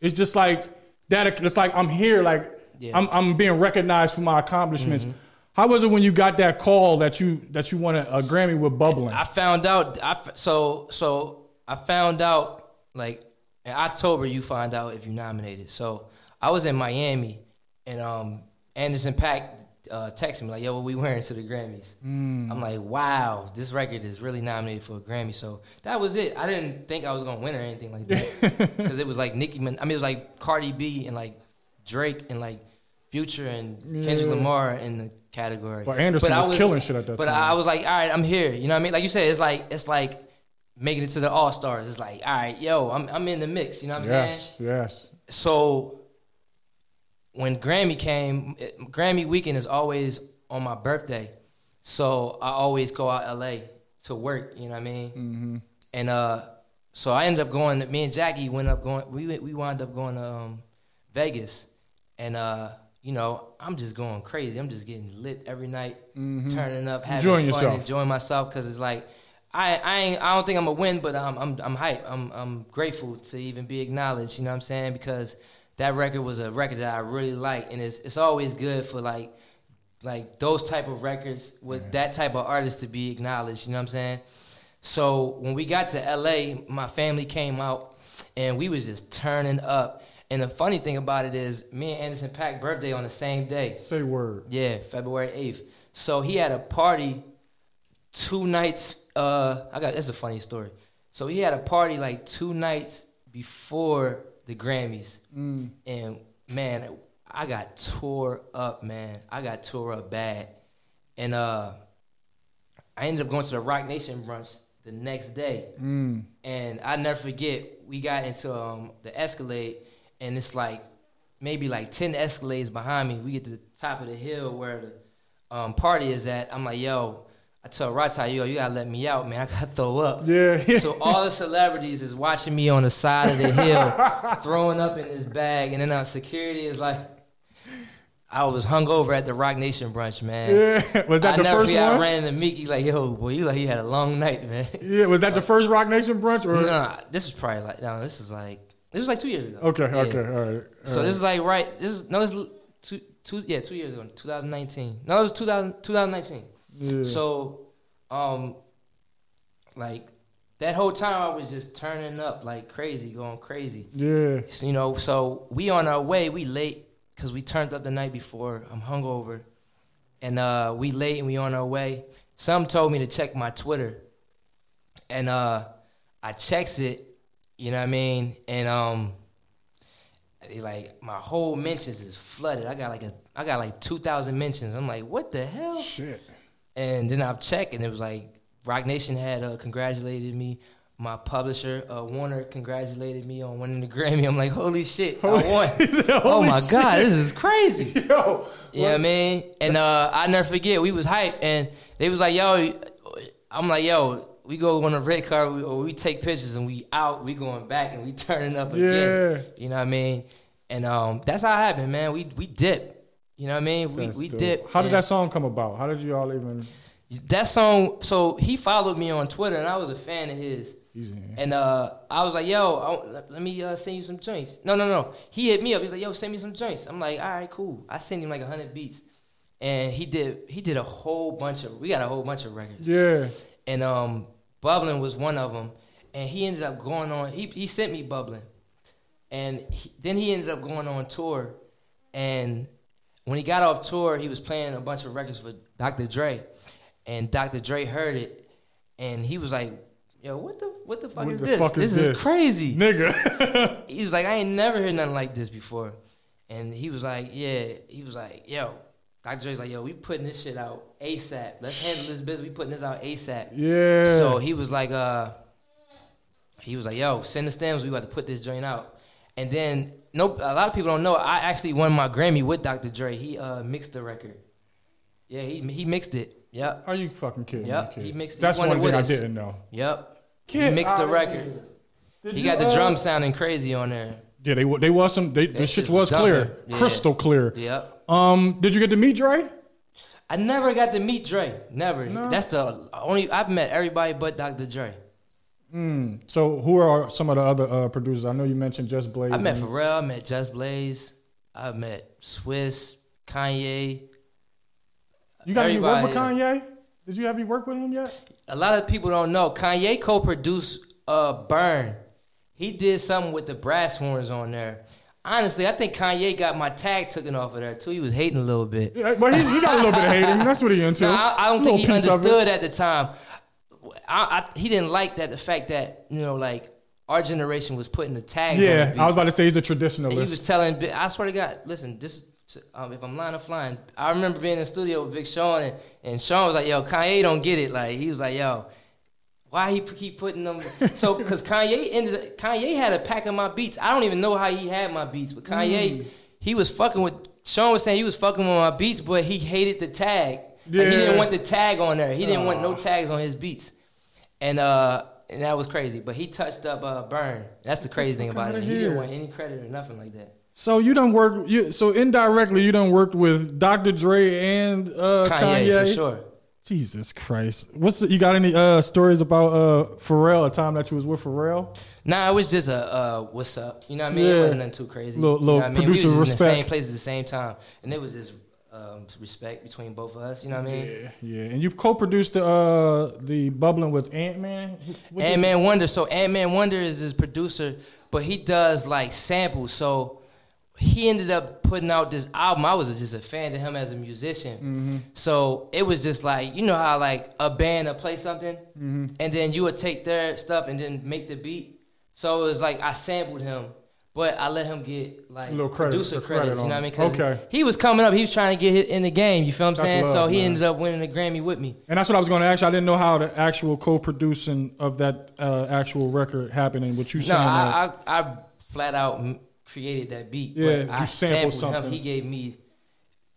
It's just like that. It's like I'm here, like Yeah. I'm I'm being recognized for my accomplishments. How was it when you got that call that you that you won a, a Grammy with bubbling? I found out. I so so I found out like in October. You find out if you nominated. So I was in Miami, and um Anderson .Paak uh, texted me like, "Yo, what we wearing to the Grammys?" I'm like, "Wow, this record is really nominated for a Grammy." So that was it. I didn't think I was gonna win or anything like that [LAUGHS] because it was like Nicki. Min- I mean, it was like Cardi B and like Drake and like Future and Kendrick Yeah. Lamar in the category. Well, Anderson But I was killing shit at that but time. But I was like, all right, I'm here. You know what I mean? Like you said, it's like it's like making it to the All Stars. It's like, all right, yo, I'm I'm in the mix. You know what I'm saying? yes, yes. So when Grammy came, it- Grammy weekend is always on my birthday. So I always go out LA to work. You know what I mean? Mm-hmm. And uh, so I ended up going. Me and Jackie went up going. We went- we wound up going to um, Vegas, and uh, you know I'm just going crazy. I'm just getting lit every night, mm-hmm. turning up, having Enjoying fun, yourself. enjoying myself because it's like. I, I ain't I don't think I'm gonna win, but I'm I'm I'm hype. I'm I'm grateful to even be acknowledged. You know what I'm saying? Because that record was a record that I really like, and it's it's always good for like like those type of records with that type of artist to be acknowledged. You know what I'm saying? So when we got to LA, my family came out and we was just turning up. And the funny thing about it is, me and Anderson .Paak birthday on the same day. Say word. Yeah, February 8th. So he had a party two nights. Uh, I got. It's a funny story. So he had a party like two nights before the Grammys, Mm. and man, I got tore up, man. I got tore up bad, and uh, I ended up going to the Roc Nation brunch the next day, Mm. and I never forget. We got into um, the Escalade, and it's like maybe like ten Escalades behind me. We get to the top of the hill where the um, party is at. I'm like, yo. I tell Rata, yo, you gotta let me out, man. [LAUGHS] I gotta throw up. Yeah. yeah. [LAUGHS] So all the celebrities is watching me on the side of the hill, [LAUGHS] throwing up in this bag, and then our security is like, I was hungover at the Roc Nation brunch, man. yeah. Was that I the never first forget. I ran into Mickey like, yo, boy, you like you had a long night, man. Yeah. Was that the first Roc Nation brunch or? no, this is probably like, no, this is like, this was like two years ago. Okay. Yeah. Okay. All right. So all this is like right. This is no, this is two, two, yeah, two years ago, 2019. No, it was 2000, 2019. Yeah. So, um, like that whole time I was just turning up like crazy, going crazy. yeah. So, you know, so we on our way, we late because we turned up the night before. I'm hungover, and uh, we late and we on our way. Some told me to check my Twitter, and uh, I checks it. You know what I mean? And um, like my whole mentions is flooded. I got like a, I got like two thousand mentions. I'm like, what the hell? Shit. And then I've checked, and it was like Roc Nation had uh, congratulated me. My publisher, uh, Warner, congratulated me on winning the Grammy. I'm like, holy shit, I won. [LAUGHS] Oh "Holy my god, this is crazy. [LAUGHS] Yo. You know what I mean? And uh, I never forget, we was hype, and they was like, yo, I'm like, yo, we go on a red car, we, or we take pictures, and we out, we going back, and we [LAUGHS] turning up again. Yeah. You know what I mean? And um, that's how it happened, man. We we dip. You know what I mean? We That's we dope. dip. How did that song come about? How did you all even? that song so he followed me on twitter and i was a fan of his and uh i was like yo I, let, me uh, send you some joints no no no he hit me up he's like yo send me some joints i'm like all right cool i sent him like 100 beats and he did he did a whole bunch of we got a whole bunch of records Yeah. And um bubbling was one of them and he ended up going on he, he sent me bubbling and he, then he ended up going on tour and when he got off tour he was playing a bunch of records for dr dre and dr dre heard it and he was like yo what the what the fuck What is the this fuck this is is, this? crazy Nigga. [LAUGHS] he was like, I ain't never heard nothing like this before. And he was like, yeah. He was like, yo. Dr. Dre's like, yo, we putting this shit out ASAP. Let's handle this business. We putting this out ASAP. yeah. So he was like, uh, he was like, yo, send the stems. We about to put this joint out. And then, no, a lot of people don't know. I actually won my Grammy with Dr. Dre. He uh, mixed the record. Yeah, he he mixed it. Yep, Are you fucking kidding Yep, me? Kid? he mixed it. He That's one thing I us. didn't know. yep. Get he mixed the record. He you, got the uh, drums sounding crazy on there. Yeah, they they was some. They, the shit was clear. Yeah. crystal clear. Yep. Um, did you get to meet Dre? I never got to meet Dre. Never. No? That's the only I've met everybody but Dr. Dre. Mm. So who are some of the other uh, producers? I know you mentioned Just Blaze. I met and- Pharrell, I met Just Blaze, I met Swizz, Kanye. You got any work with. Kanye? Did you have you work with him yet? A lot of people don't know Kanye co-produced uh, "Burn." He did something with the brass horns on there. Honestly, I think Kanye got my tag taken off of there too. He was hating a little bit. Yeah, but he, he got a little bit of hating. That's what he [LAUGHS] into. No, I, I don't think he understood at the time. I, I, he didn't like that the fact that you know like our generation was putting the tag. Yeah. I was about to say he's a And he was telling, I swear to God, listen, this, um, if I'm lying or flying, I remember being in the studio with Big Sean, and, and Sean was like, yo, Kanye don't get it. Like, he was like, yo, why he keep putting them? So, [LAUGHS] because Kanye ended, up- Kanye had a pack of my beats. I don't even know how he had my beats, but Kanye, Mm. he was fucking with, Sean was saying he was fucking with my beats, but he hated the tag. Like, he didn't want the tag on there. He didn't want no tags on his beats. And, uh, and that was crazy. But he touched up uh, Burn. That's the crazy thing about it. He didn't want any credit or nothing like that. so you don't work. You, so indirectly, you don't worked with Dr. Dre and uh, Kanye, Kanye. for sure. Jesus Christ! What's the, you got any uh, stories about uh, Pharrell? A time that you was with Pharrell? Nah, it was just a uh, what's up. You know what I mean? Yeah. It wasn't nothing too crazy. Little- you know what I mean? producer we was just in the same respect. place at the same time, and it was just um, respect between both of us. You know what I mean? Yeah, yeah. And you've co-produced the uh, the bubbling with Ant Man. Ant Man Wonder. So Ant Man Wonder is his producer, but he does like samples. So he ended up putting out this album. I was just a fan of him as a musician. Mm-hmm. So it was just like you know how like a band will play something, Mm-hmm. and then you would take their stuff and then make the beat. So it was like I sampled him, but I let him get like A little credit- producer the credit credits. You know what I mean? Okay. he was coming up. He was trying to get hit in the game. You feel what I'm That's saying? so he man. ended up winning a Grammy with me. And that's what I was going to ask you. I didn't know how the actual co-producing of that uh, actual record happened, and what you No, I, I I flat out created that beat. Yeah, but I sampled sampled him. He gave me.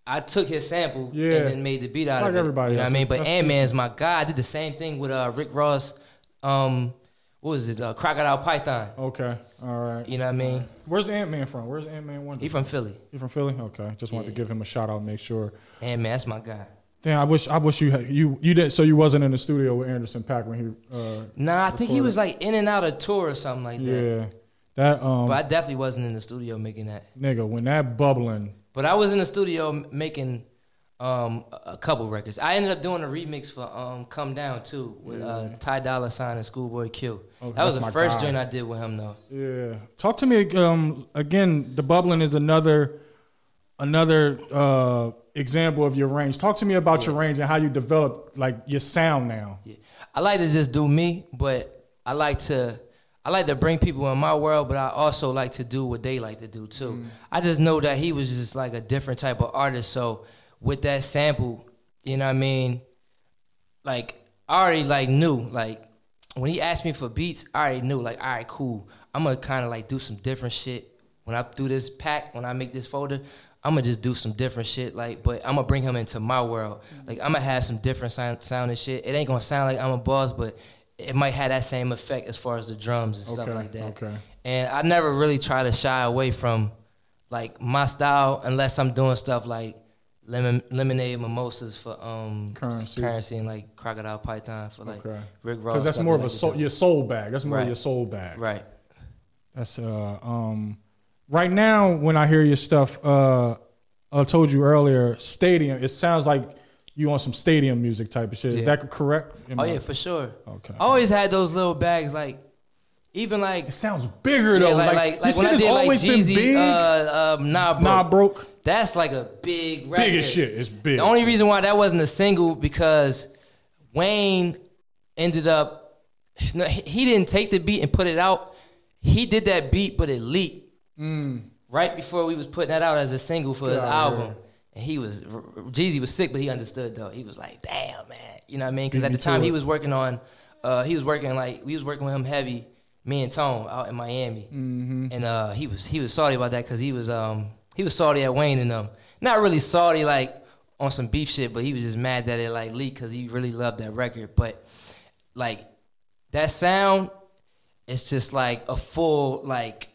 I took his sample Yeah. and then made the beat out Like of it. everybody you know what I mean? But Ant Man's my guy. I did the same thing with uh, Rick Ross. Um, what was it? Uh, Crocodile Python. okay, all right. You know what I mean? Where's Ant Man from? Where's Ant Man one? He from Philly. He from Philly. Okay, just wanted to give him a shout out. Make sure. Ant Man, that's my guy. Damn, I wish I wish you had, you you did so you wasn't in the studio with Anderson .Paak when he. Uh, Nah, I think he was like in and out of tour or something like that. yeah, that um But I definitely wasn't in the studio making that. nigga when that bubbling. But I was in the studio making um, a couple records. I ended up doing a remix for um, "Come Down" too with uh, Ty Dolla Sign and Schoolboy Q. Oh, that was the first guy. joint I did with him though. Yeah, talk to me um again. The bubbling is another another uh example of your range. Talk to me about your range and how you develop like your sound now. Yeah. I like to just do me, but I like to I like to bring people in my world, but I also like to do what they like to do too. Mm. I just know that he was just like a different type of artist. So with that sample, you know what I mean? Like I already like knew like when he asked me for beats, I already knew like all right, cool. I'm gonna kind of like do some different shit when I do this pack. When I make this folder, I'm gonna just do some different shit. Like, but I'm gonna bring him into my world. Like I'm gonna have some different sound, sound and shit. It ain't gonna sound like I'm a boss, but it might have that same effect as far as the drums and stuff like that. okay. And I never really try to shy away from like my style unless I'm doing stuff like lemon lemonade mimosas for um Currensy. Currensy and like crocodile python for like Okay. Rick Ross. Because that's more of a like to soul, your soul bag. That's more of Right. your soul bag. right. That's uh um right now when I hear your stuff, uh I told you earlier, stadium. It sounds like you on some stadium music type of shit. Is Yeah. that correct? Am Oh I- yeah, for sure. Okay. I always had those little bags like even like It sounds bigger though. like like like, like this when shit I has did like always been Jeezy big. uh um nah bro. nah, broke. That's like a big record. Big as shit. It's big. The only reason why that wasn't a single because Wayne ended up no, he he didn't take the beat and put it out. He did that beat, but it leaked right before we was putting that out as a single for his Mm. Album. And he was Jeezy was sick, but he understood though. He was like, "Damn, man," you know what I mean? Because at the time he was working on, uh, he was working like we was working with him heavy, me and Tone out in Miami, Mm-hmm. and uh, he was he was salty about that because he was um he was salty at Wayne and them. Not really salty like on some beef shit, but he was just mad that it like leaked because he really loved that record. But like that sound, it's just like a full like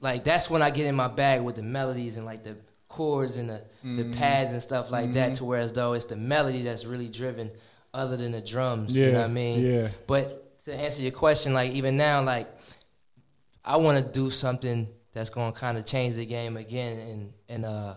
like that's when I get in my bag with the melodies and like the chords and the, the pads and stuff like that to where as though it's the melody that's really driven other than the drums. you know Yeah, what I mean? yeah. But to answer your question, like even now, like I want to do something that's gonna kind of change the game again and and uh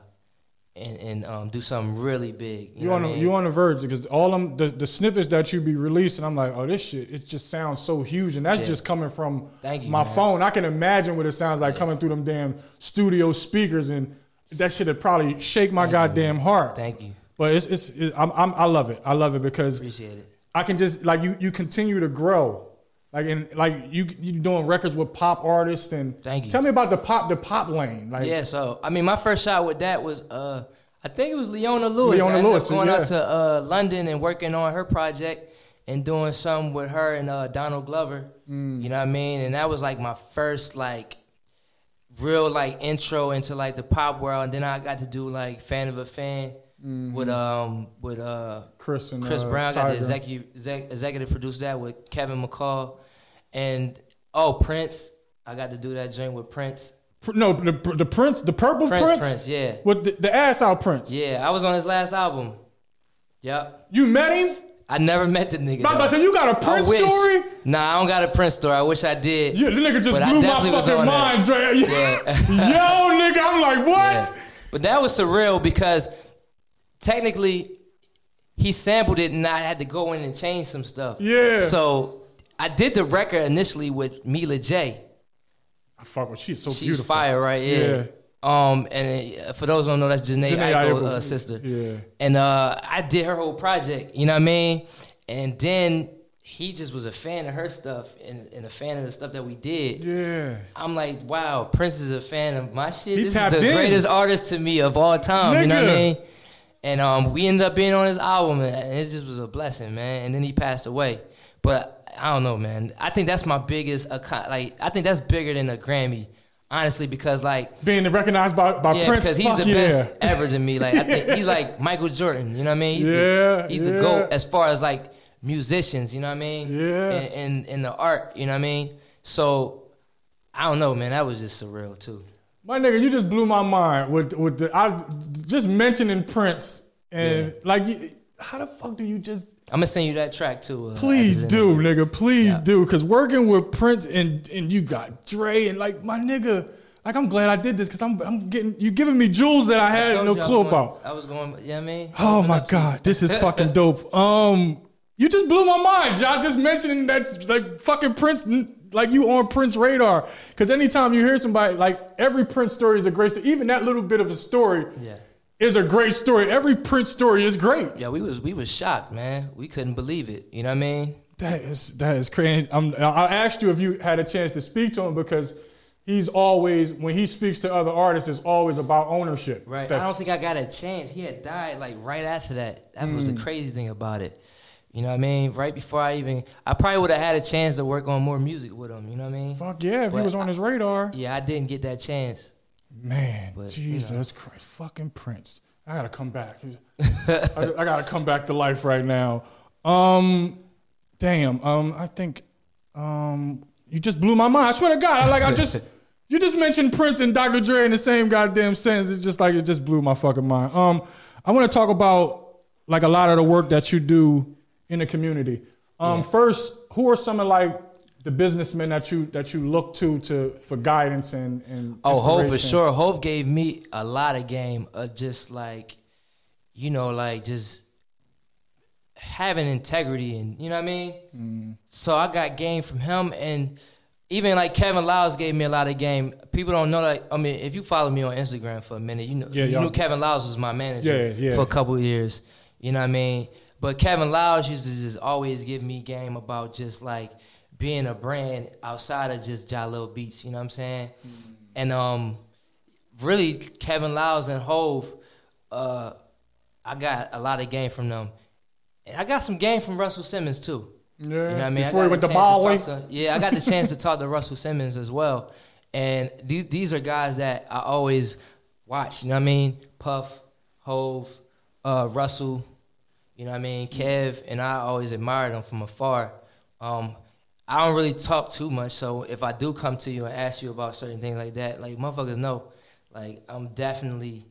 and and um do something really big. You, You know on I mean? you on the verge because all them the, the snippets that you be releasing, I'm like, oh, this shit, it just sounds so huge, and that's Yeah. just coming from Thank you, my man. phone. I can imagine what it sounds like coming through them damn studio speakers, and that shit would probably shake my goddamn heart. Thank you. But it's it's it, I'm, I'm I love it. I love it because Appreciate it. I can just like you you continue to grow. Like and like you you doing records with pop artists and Thank you. tell me about the pop the pop lane. Like Yeah, so I mean, my first shot with that was uh, I think it was Leona Lewis. Leona I ended up Lewis, going yeah. out to uh, London and working on her project and doing something with her and uh, Donald Glover. Mm. You know what I mean? And that was like my first like real like intro into like the pop world. And then I got to do like fan of a fan with um with uh Chris and Chris Mm-hmm. uh, Brown got the executive exec, executive produce that with Kevin McCall and oh Prince. I got to do that joint with Prince. No, the the Prince, the purple Prince, Prince, Prince, yeah. with the, the ass out Prince. Yeah, I was on his last album. Yep. You met him? I never met the nigga. I'm about to though. say you got a I Prince story. Nah, I don't got a Prince story. I wish I did. Yeah, the nigga just blew my fucking mind, Dre. Yeah. [LAUGHS] Yo, nigga, I'm like, [LAUGHS] what? Yeah. But that was surreal because technically he sampled it and I had to go in and change some stuff. Yeah. So I did the record initially with Mila J. fuck with. She's so She's beautiful. fire, right? Yeah. Um, and uh, for those who don't know, that's Jhené, Jhené Aiko's uh, sister. Yeah. And uh, I did her whole project. You know what I mean? And then he just was a fan of her stuff and, and a fan of the stuff that we did. Yeah. I'm like, wow, Prince is a fan of my shit. He this is the in. greatest artist to me of all time. You know what I mean? And um, we ended up being on his album, and it just was a blessing, man. And then he passed away. But I don't know, man. I think that's my biggest, like, I think that's bigger than a Grammy, honestly, because like, Being recognized by, by yeah, Prince. because he's fuck the yeah. best ever to me. Like, I think he's like [LAUGHS] Michael Jordan. You know what I mean? He's Yeah, the, he's the goat as far as like musicians. You know what I mean? Yeah. And and the art. You know what I mean? So I don't know, man. That was just surreal too. My nigga, you just blew my mind with with the I just mentioning Prince and like you- how the fuck do you just I'm gonna send you that track too. Uh, please do, nigga, please Yeah. do cuz working with Prince and and you got Dre and like my nigga like I'm glad I did this cuz I'm I'm getting you giving me jewels that I I had told no I clue going- about. I was going. You know I mean? Oh my up to you. god, this is fucking [LAUGHS] dope. Um, you just blew my mind, y'all. Just mentioning that like fucking Prince, like you on Prince radar. Because anytime you hear somebody, like every Prince story is a great story. Even that little bit of a story Yeah. Is a great story. Every Prince story is great. Yeah, we was we was shocked, man. We couldn't believe it. You know what I mean? That is that is crazy. I'm, I asked you if you had a chance to speak to him because he's always when he speaks to other artists, it's always about ownership. Right. That- I don't think I got a chance. He had died like right after that. That was Mm. the crazy thing about it. You know what I mean? Right before I even, I probably would have had a chance to work on more music with him. You know what I mean? fuck yeah, if he was on his radar. Yeah, I didn't get that chance. Man, But, you Jesus Christ, fucking Prince. I gotta come back. I, I gotta come back to life right now. Um, damn. Um, I think, um, you just blew my mind. I swear to God, I, like I just, [LAUGHS] you just mentioned Prince and Dr. Dre in the same goddamn sentence. It's just like it just blew my fucking mind. Um, I want to talk about like a lot of the work that you do in the community. Um, first, who are some of like the businessmen that you that you look to to for guidance and and Oh, Hove for sure. Hove gave me a lot of game of just like, you know, like just having integrity and you know what I mean. Mm. So I got game from him, and even like Kevin Liles gave me a lot of game. People don't know like I mean, if you follow me on Instagram for a minute, you know Yeah, you y'all- knew Kevin Liles was my manager Yeah, yeah. for a couple of years. You know what I mean? But Kevin Liles used to just always give me game about just like being a brand outside of just Jahlil Beats. You know what I'm saying? And um, really, Kevin Liles and Hove, uh, I got a lot of game from them, and I got some game from Russell Simmons too. Yeah. You know what I mean? Before I he went to Bali. yeah, I got the chance to talk to Russell Simmons as well. And these these are guys that I always watch. You know what I mean? Puff, Hove, uh, Russell. You know what I mean? Kev, and I always admired them from afar. Um, I don't really talk too much, so if I do come to you and ask you about certain things like that, like motherfuckers know, like I'm definitely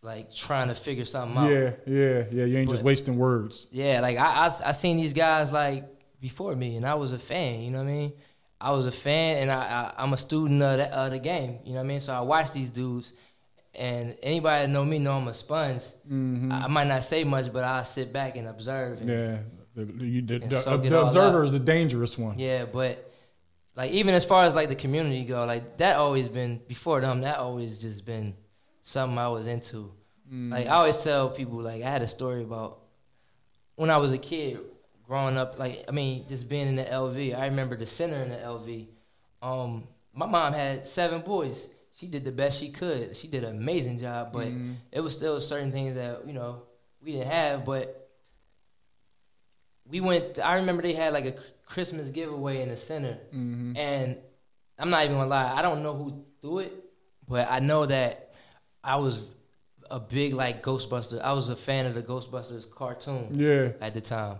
like trying to figure something out. Yeah, yeah, yeah. You ain't just wasting words. Yeah, like I, I I seen these guys like before me, and I was a fan. You know what I mean? I was a fan, and I, I I'm a student of the, of the game. You know what I mean? So I watch these dudes, and anybody that know me know I'm a sponge. Mm-hmm. I, I might not say much, but I sit back and observe. And, Yeah. The, you, the, the, the observer is the dangerous one. Yeah, but like even as far as like the community go, like that always been before them. That always just been something I was into. Like I always tell people, like I had a story about when I was a kid growing up. Like I mean, just being in the LV. I remember the center in the LV. Um, my mom had seven boys. She did the best she could. She did an amazing job, but it was still certain things that you know we didn't have, but we went. I remember they had like a Christmas giveaway in the center, and I'm not even gonna lie. I don't know who threw it, but I know that I was a big like Ghostbuster. I was a fan of the Ghostbusters cartoon Yeah. at the time,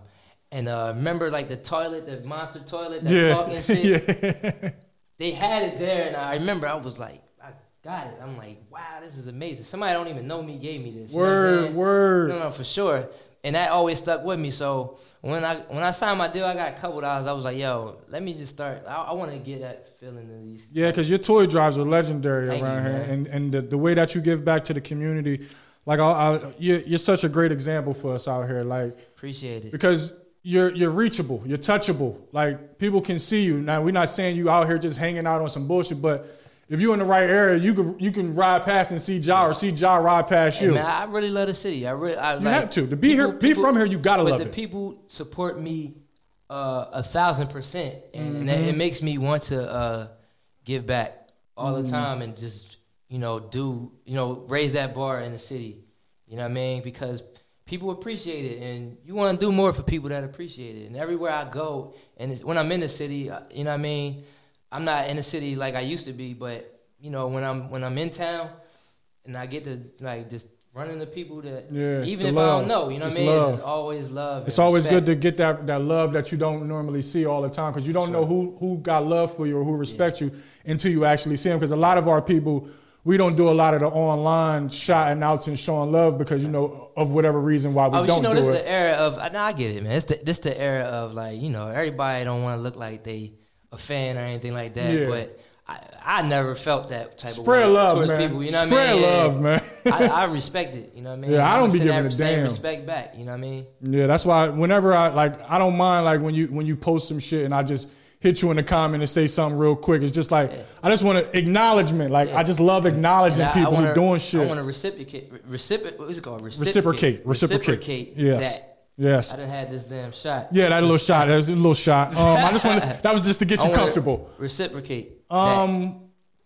and uh, remember like the toilet, the monster toilet that Yeah. talking shit. [LAUGHS] yeah. They had it there, and I remember I was like, I got it. I'm like, wow, this is amazing. Somebody don't even know me gave me this. You know what I'm Word, word. No, no, for sure. And that always stuck with me. So when I when I signed my deal, I got a couple dollars. I was like, yo, let me just start. I, I want to get that feeling of these. Yeah, because your toy drives are legendary Thank around you, here, man. and and the, the way that you give back to the community, like I, I, you're, you're such a great example for us out here. Like Appreciate it. because you're you're reachable, you're touchable. Like people can see you. Now we're not saying you out here just hanging out on some bullshit, but if you're in the right area, you can you can ride past and see Ja or see Ja ride past Hey, you. man, I really love the city. I really, I You like, have to. To be here- be from here, you gotta but love the it. people support me uh, a thousand percent, and, and that, Mm-hmm. it makes me want to uh, give back all Mm-hmm. the time and just you know do you know raise that bar in the city. You know what I mean? Because people appreciate it, and you want to do more for people that appreciate it. And everywhere I go, and it's, when I'm in the city, uh, you know what I mean. I'm not in the city like I used to be, but you know when I'm when I'm in town, and I get to like just run into people that Yeah, even if I don't know, you know Just what I mean. love. It's always love. It's always respect. good to get that, that love that you don't normally see all the time because you don't know who, who got love for you or who respects you until you actually see them. Because a lot of our people, we don't do a lot of the online shouting outs and showing love because you know of whatever reason why we Oh, don't you know, do this it. the era of. I, know, I get it, man. It's the this the era of like you know everybody don't want to look like they a fan or anything like that. Yeah. But I, I never felt that type Spread of way love, towards man. people. You know what Spread I mean? Yeah. love, man. I, I respect it. You know what I mean? Yeah, I don't be giving a damn. respect back. You know what I mean? Yeah, that's why whenever I like, I don't mind like when you when you post some shit and I just hit you in the comment and say something real quick. It's just like I just want to acknowledgement. Like I just love acknowledging I- people I wanna, who doing shit. I want to reciprocate. Reciprocate. What is it called? Reciprocate. Reciprocate. Reciprocate. Yes. That. Yes. I done had this damn shot. Yeah, that little shot. That was a little shot. Um, I just want that was just to get [LAUGHS] you comfortable. Reciprocate. Um,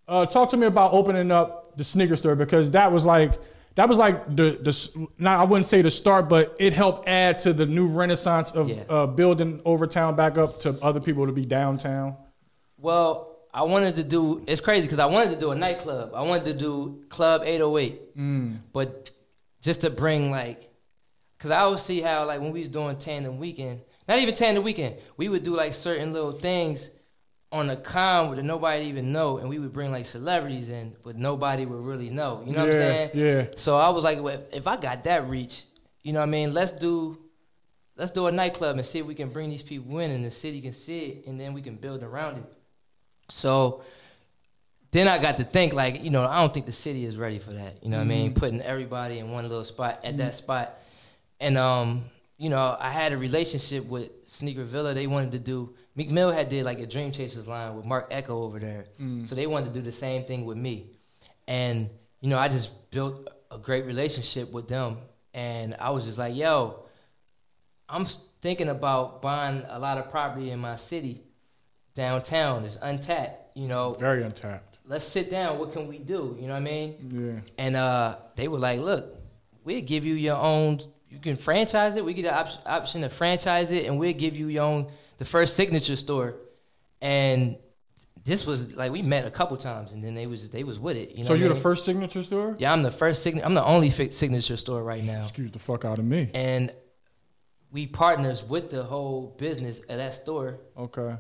uh, talk to me about opening up the sneaker store because that was like that was like the the not I wouldn't say the start, but it helped add to the new renaissance of Yeah. uh, building Overtown back up to other people to be downtown. Well, I wanted to do. It's crazy because I wanted to do a nightclub. I wanted to do Club 808, Mm. but just to bring like, because I always see how like when we was doing Tandem Weekend, not even Tandem Weekend, we would do like certain little things on a con that nobody even know, and we would bring like celebrities in, but nobody would really know. You know what I'm saying? yeah. So I was like, well, if I got that reach, you know what I mean? Let's do. Let's do a nightclub and see if we can bring these people in, and the city can see it, and then we can build around it. So then I got to think like, you know, I don't think the city is ready for that. You know what I mean? Mm-hmm. Putting everybody in one little spot at that mm-hmm. spot. And um, you know, I had a relationship with Sneaker Villa. They wanted to do Meek Mill had did like a Dream Chasers line with Marc Ecko over there. So they wanted to do the same thing with me. And, you know, I just built a great relationship with them. And I was just like, yo, I'm thinking about buying a lot of property in my city downtown. It's untapped, you know. Very untapped. Let's sit down. What can we do? You know what I mean? Yeah. And uh, they were like, look, we'll give you your own, you can franchise it. We get the op- option to franchise it, and we'll give you your own, the first signature store. And this was like, we met a couple times, and then they was they was with it. You know So you're the mean? first signature store? Yeah, I'm the first signature. I'm the only fi- signature store right now. Excuse the fuck out of me. And we partners with the whole business of that store, Okay.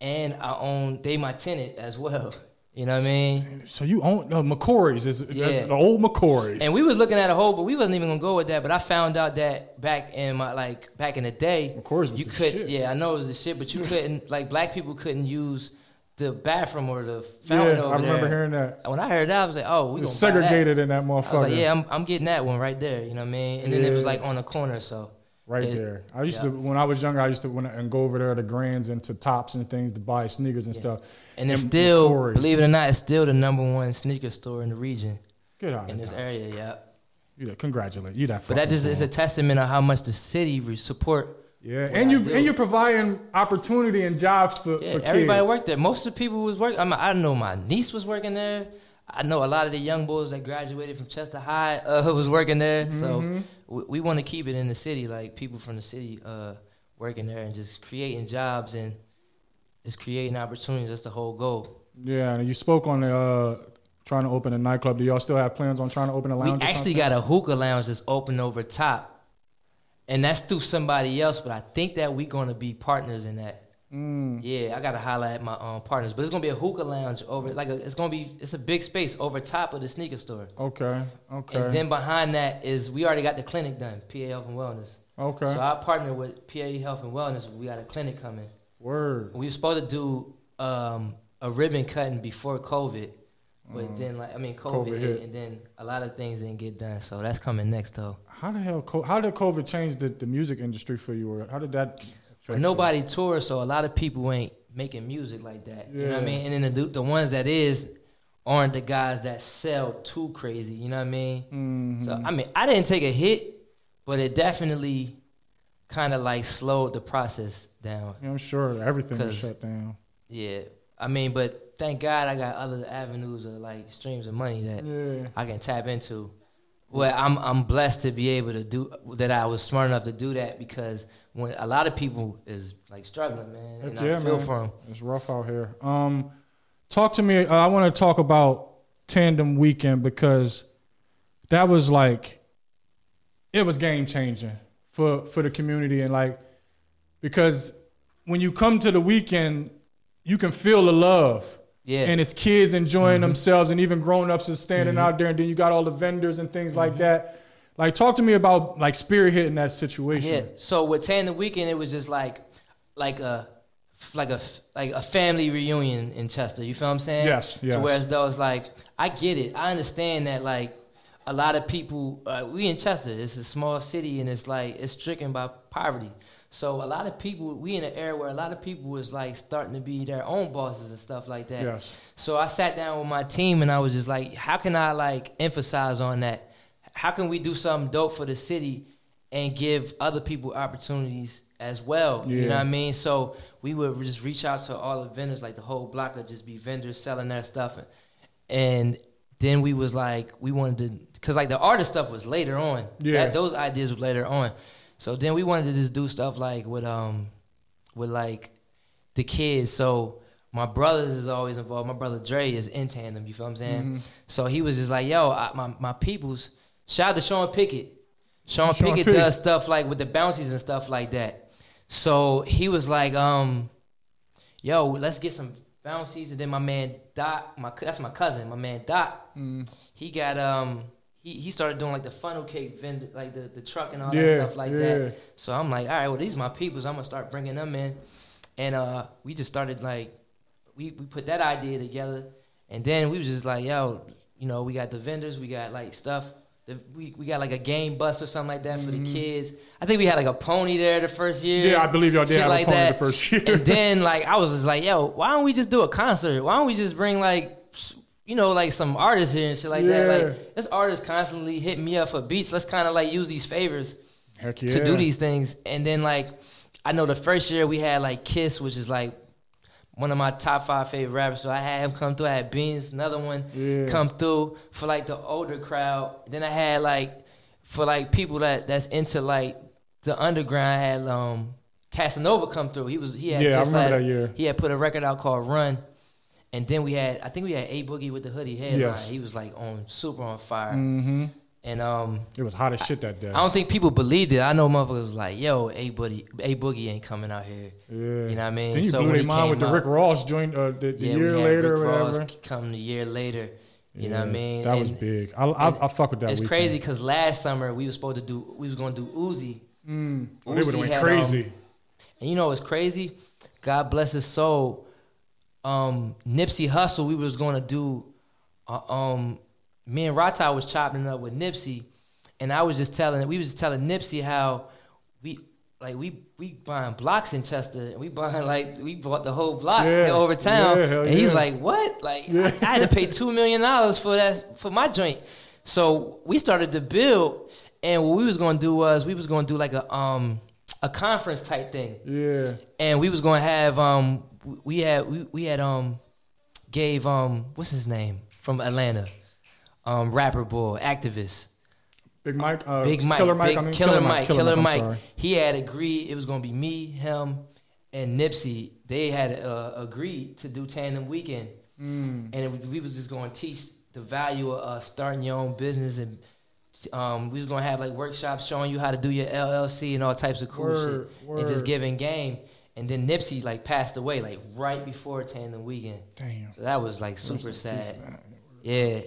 and I own, they my tenant as well. You know what I mean? So you own uh, McCrory's is Yeah. the old McCrory's. And we was looking at a whole, but we wasn't even gonna go with that. But I found out that back in my like back in the day, McCrory's you could shit. yeah, I know it was the shit, but you [LAUGHS] couldn't like black people couldn't use the bathroom or the fountain yeah, over I remember there. hearing that. When I heard that, I was like, oh, we It gonna was buy that. segregated in that I motherfucker. was like, yeah, I'm, I'm getting that one right there. You know what I mean? And then it was like on the corner, so Right Yeah. there. I used Yeah. to when I was younger. I used to went and go over there to Grands and to Tops and things to buy sneakers and stuff. and it's And still, McCrory's. believe it or not, it's still the number one sneaker store in the region Get out in this area. Yeah, You that congratulate you that. but that just is a testament of how much the city re- support. yeah, and I you do. and you're providing opportunity and jobs for, Yeah, for everybody kids. worked there. Most of the people was working. I, mean, I know my niece was working there. I know a lot of the young boys that graduated from Chester High uh, [LAUGHS] was working there. Mm-hmm. So we, we want to keep it in the city, like people from the city uh, working there and just creating jobs and just creating opportunities. That's the whole goal. Yeah, and you spoke on the uh, trying to open a nightclub. Do y'all still have plans on trying to open a lounge? or actually got a hookah lounge that's open over top, and that's through somebody else. But I think that we're gonna be partners in that. Mm. Yeah, I gotta highlight my um, partners, but it's gonna be a hookah lounge over like a, it's gonna be it's a big space over top of the sneaker store, Okay, okay, and then behind that is we already got the clinic done, PA Health and Wellness. okay. So I partner with PA Health and Wellness. We got a clinic coming. Word. We were supposed to do um, a ribbon cutting before COVID, but Mm. then like I mean COVID, COVID hit, hit. and then a lot of things didn't get done. So that's coming next though. How the hell? How did COVID change the, the music industry for you, or how did that? You? nobody tours, so a lot of people ain't making music like that. You know what I mean? And then the the ones that is aren't the guys that sell too crazy. You know what I mean? Mm-hmm. So I mean, I didn't take a hit, but it definitely kind of like slowed the process down. Yeah, I'm sure everything was shut down. Yeah, I mean, but thank God I got other avenues of like streams of money that Yeah. I can tap into. Well, I'm I'm blessed to be able to do that. I was smart enough to do that because when a lot of people is like struggling, man, and yeah, I feel man. for them. It's rough out here. Um, talk to me. Uh, I want to talk about Tandem Weekend because that was like, it was game changing for for the community and like, because when you come to the weekend, you can feel the love. Yeah, And it's kids enjoying Mm-hmm. themselves, and even grown ups is standing out there, and then you got all the vendors and things like Mm-hmm. that. Like, talk to me about like spearheading that situation. yeah. So with Tandem Weekend, it was just like like a like a like a family reunion in Chester. You feel what I'm saying? Yes, yes. To where as though it's like I get it. I understand that like a lot of people uh, we in Chester. It's a small city and it's like it's stricken by poverty. So a lot of people we in an era where a lot of people was like starting to be their own bosses and stuff like that. Yes. So I sat down with my team and I was just like, how can I like emphasize on that? How can we do something dope for the city and give other people opportunities as well? You know what I mean? So we would just reach out to all the vendors, like the whole block would just be vendors selling their stuff. And then we was like, we wanted to, cause like the artist stuff was later on. Yeah. That, those ideas were later on. So then we wanted to just do stuff like with um, with like the kids. So my brothers is always involved. My brother Dre is in tandem. You feel what I'm saying? Mm-hmm. So he was just like, yo, I, my my peoples. Shout out to Sean Pickett. Sean, Sean Pickett Pickett. does stuff like with the bouncies and stuff like that. So he was like, um, yo, let's get some bouncies. And then my man Doc, my that's my cousin, my man Doc, Mm. he got um. He, he started doing like the funnel cake vendor, like the, the truck and all Yeah, that stuff like yeah. that. So I'm like, all right, well, these are my peoples. I'm gonna start bringing them in, and uh, we just started like, we we put that idea together, and then we was just like, yo, you know, we got the vendors, we got like stuff. We, we got like a game bus or something like that for the kids. I think we had like a pony there the first year. Mm-hmm. Yeah, I believe y'all did have like a pony that. the first [LAUGHS] year. And then like I was just like, yo, why don't we just do a concert? Why don't we just bring like you know, like some artists here and shit like that. Like this artist constantly hitting me up for beats. Let's kind of like use these favors yeah. to do these things. And then like I know the first year we had like Kiss, which is like one of my top five favorite rappers. So I had him come through. I had Beans, another one, Yeah. come through for like the older crowd. Then I had like for like people that that's into like the underground. I had um Casanova come through. He was he had Yeah, I remember that year. He had put a record out called Run. And then we had, I think we had A Boogie with the hoodie headline. Yes. He was like on super on fire. Mm-hmm. And um, It was hot as shit that day. I don't think people believed it. I know motherfuckers was like, "Yo, A Boogie, A Boogie ain't coming out here." yeah. You know what I mean? Then you So blew their mind with the Rick Ross joint uh, the, the yeah, year we had later Rick or Ross whatever. come the year later. You know what I mean? That was big. I, I, I fuck with that. It's weekend. crazy because last summer we was supposed to do, we was going to do Uzi, Mm. Oh, they would Uzi have went had, crazy. um, and you know what's crazy? God bless his soul. Um, Nipsey Hussle, we was to do. Uh, um, me and Rata was chopping up with Nipsey, and I was just telling, we was just telling Nipsey how we like we we buying blocks in Chester, and we buying [LAUGHS] like we bought the whole block Yeah, over town, yeah, and he's like, "What? Like I, I had to pay [LAUGHS] two million dollars for that for my joint." So we started to build, and what we was gonna do was we was gonna do like a um a conference type thing, yeah. and we was gonna have um we had we, we had um gave um what's his name from Atlanta, um rapper boy activist. Big Mike. Uh, Big Mike, Killer Mike. Big, I mean, Killer, Mike, Killer, I'm Mike. He had agreed it was gonna be me, him, and Nipsey. They had uh, agreed to do Tandem Weekend, Mm. and it, we was just gonna teach the value of uh, starting your own business, and um, we was gonna have like workshops showing you how to do your LLC and all types of cool Word, shit, and just giving game. And then Nipsey like passed away like right before Tandem Weekend. Damn. So that was like super sad. Yeah,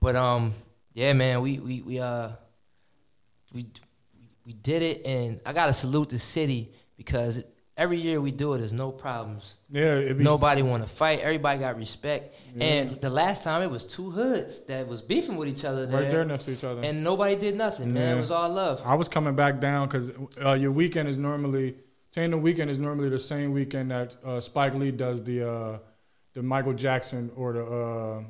but um, yeah, man, we we we uh, we we did it, and I gotta salute the city because every year we do it, there's no problems. Yeah, be, Nobody want to fight. Everybody got respect. And the last time it was two hoods that was beefing with each other there, right there next to each other. and nobody did nothing. Man, Yeah. it was all love. I was coming back down because uh, your weekend is normally Tandem weekend is normally the same weekend that uh, Spike Lee does the uh, the Michael Jackson or the uh,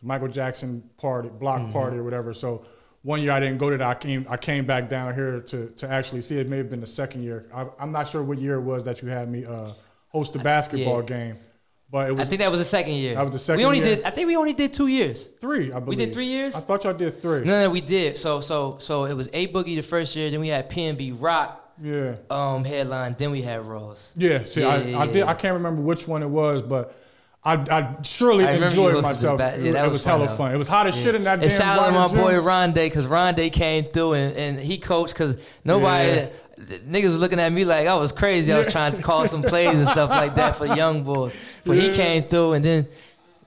the Michael Jackson party, block Mm-hmm. party or whatever. So one year I didn't go to that. I came I came back down here to to actually see. It may have been the second year. I, I'm not sure what year it was that you had me uh, host the basketball yeah. game, but it I think that was the second year. That was the second We only year? did. I think we only did two years. three. I believe We did three years? I thought y'all did three. No, no, we did. So, so, so it was A Boogie the first year. Then we had PNB Rock Yeah. um, headline. Then we had Rose. Yeah, see, Yeah, I, yeah, I yeah. did. I can't remember which one it was, but I, I surely I enjoyed myself. ba- yeah, it, that it was was fun, hella though. fun. It was hot as shit in that And damn. shout out to my gym. boy Rondé because Rondé came through and, and he coached because nobody. Yeah. Niggas was looking at me like I was crazy. I was trying to call some plays and stuff like that for [LAUGHS] young boys. But he came through and then,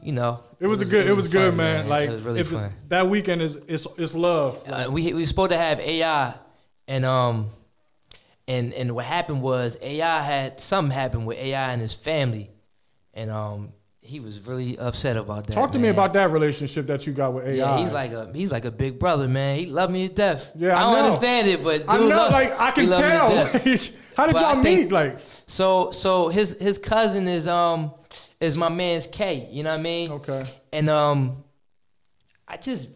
you know, It was, a good. It was, good, fun, man. Like it was really it- that weekend is it's it's love. uh, we we supposed to have AI, and um, and and what happened was AI had something happened with AI and his family, and um, he was really upset about that. Talk to me about that relationship that you got with AI. Yeah, he's like a he's like a big brother, man. He loved me to death. Yeah, I I don't know. understand it, but I know, love- like I can loved tell. Like, [LAUGHS] how did But y'all think- meet? Like, So so his his cousin is um is my man's K. You know what I mean? okay, And um, I just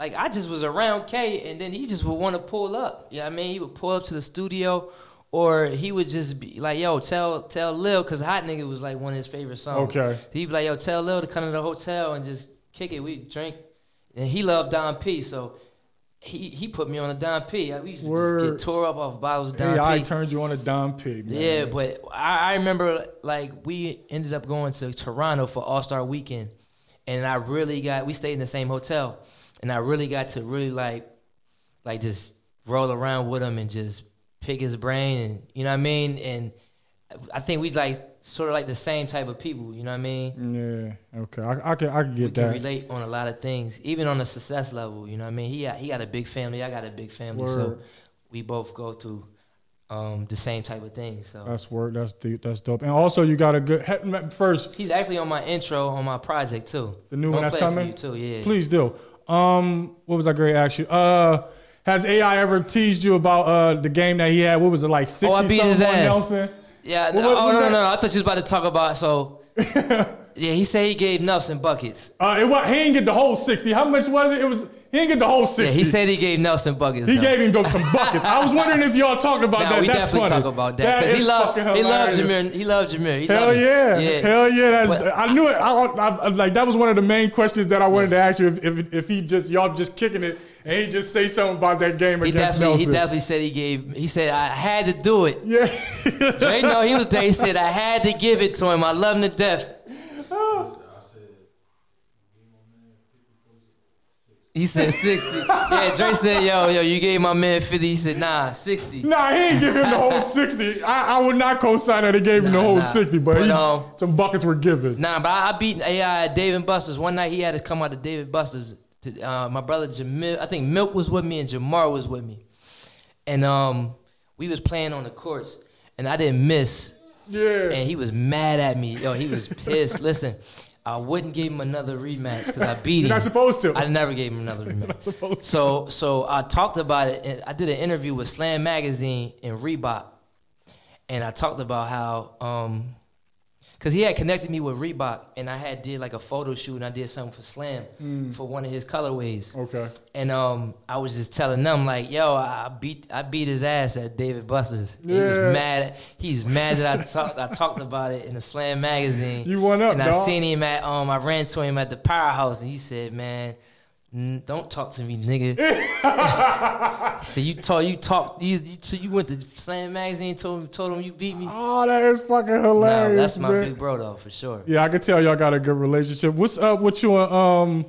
like I just was around K, and then he just would want to pull up. You know what I mean? He would pull up to the studio, or he would just be like, "Yo, tell tell Lil," because Hot Nigga was like one of his favorite songs. Okay. He'd be like, "Yo, tell Lil to come to the hotel and just kick it. We drink." And he loved Dom P, so. He, he put me on a Dom P. We used to just get tore up off bottles of Don AI P. turned you on a Dom P. Man. Yeah, but I, I remember like we ended up going to Toronto for All Star Weekend, and I really got we stayed in the same hotel, and I really got to really like, like just roll around with him and just pick his brain, and you know what I mean. And I think we like sort of like the same type of people, you know what I mean. yeah, okay, I, I can I can We get can that. relate on a lot of things, even on the success level. You know what I mean. He got, he got a big family. I got a big family, so we both go through um, the same type of things. So. That's work. That's deep. That's dope. And also, you got a good first. He's actually on my intro on my project too. The new one Don't that's play coming? too, yeah. Please do. Um, what was I going to ask you? Uh, has AI ever teased you about uh the game that he had? What was it like? Sixty Oh, I beat his ass. Nelson. Yeah. What- no, what oh was no, no, no. I thought you was about to talk about so. [LAUGHS] yeah, he said he gave Nelson buckets. Uh, it was, he didn't get the whole sixty. How much was it? It was he didn't get the whole Yeah, sixty. he said he gave Nelson buckets. He though. gave him some buckets. I was wondering if y'all talked about Nah, that. we That's definitely funny. talk about that because he loved he loved. Jameer. He loved Jameer. He Hell loved yeah. yeah. hell yeah! That's But- I knew it. I, I, I- like that was one of the main questions that I wanted to ask you. If, if if he just y'all just kicking it and he just say something about that game He against definitely, he definitely said he gave. He said I had to do it. yeah. Dre, no, he was there. He said I had to give it to him. I love him to death. He said 60. Yeah, Dre said, yo, yo, you gave my man 50. He said, nah, 60. Nah, he ain't give him the whole [LAUGHS] sixty. I, I would not co-sign that he gave him the whole nah. sixty, but, But, he, um, some buckets were given. Nah, but I, I beat AI at Dave and Buster's. One night he had us come out to David Buster's. To, uh, my brother Jamil, I think Milk was with me and Jamar was with me. And um, we was playing on the courts and I didn't miss. Yeah. And he was mad at me. Yo, he was pissed. [LAUGHS] Listen, I wouldn't give him another rematch because I [LAUGHS] beat him. You're not supposed to. I never gave him another [LAUGHS] rematch. not supposed to. So so I talked about it. And I did an interview with Slam Magazine and Reebok, and I talked about how um, cause he had connected me with Reebok, and I had did like a photo shoot, and I did something for Slam Mm. for one of his colorways. Okay. And um, I was just telling them like, yo, I beat I beat his ass at David Buster's. He Yeah. was mad. He's mad that I talked I talked about it in the Slam magazine. You went up, and I dawg. seen him at um I ran to him at the powerhouse and he said, man. "N- Don't talk to me, nigga. [LAUGHS] so you talk, you talk, you, you so you went to Slam magazine, told him, told him you beat me. Oh, that is fucking Nah, hilarious, that's my man. big bro though, for sure. Yeah, I can tell y'all got a good relationship. What's up with you and um,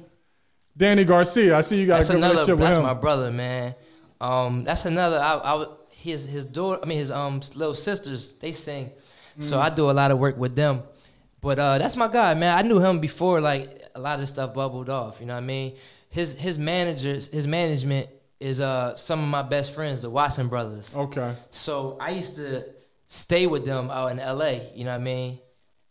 Danny Garcia? I see you got that's a good another. relationship with That's him. my brother, man. Um, that's another. I, I his his daughter. I mean his um little sisters. They sing, so Mm. I do a lot of work with them. But uh, that's my guy, man. I knew him before like a lot of this stuff bubbled off. You know what I mean? His his managers, his management is uh some of my best friends, the Watson brothers. okay. So I used to stay with them out in L.A. You know what I mean?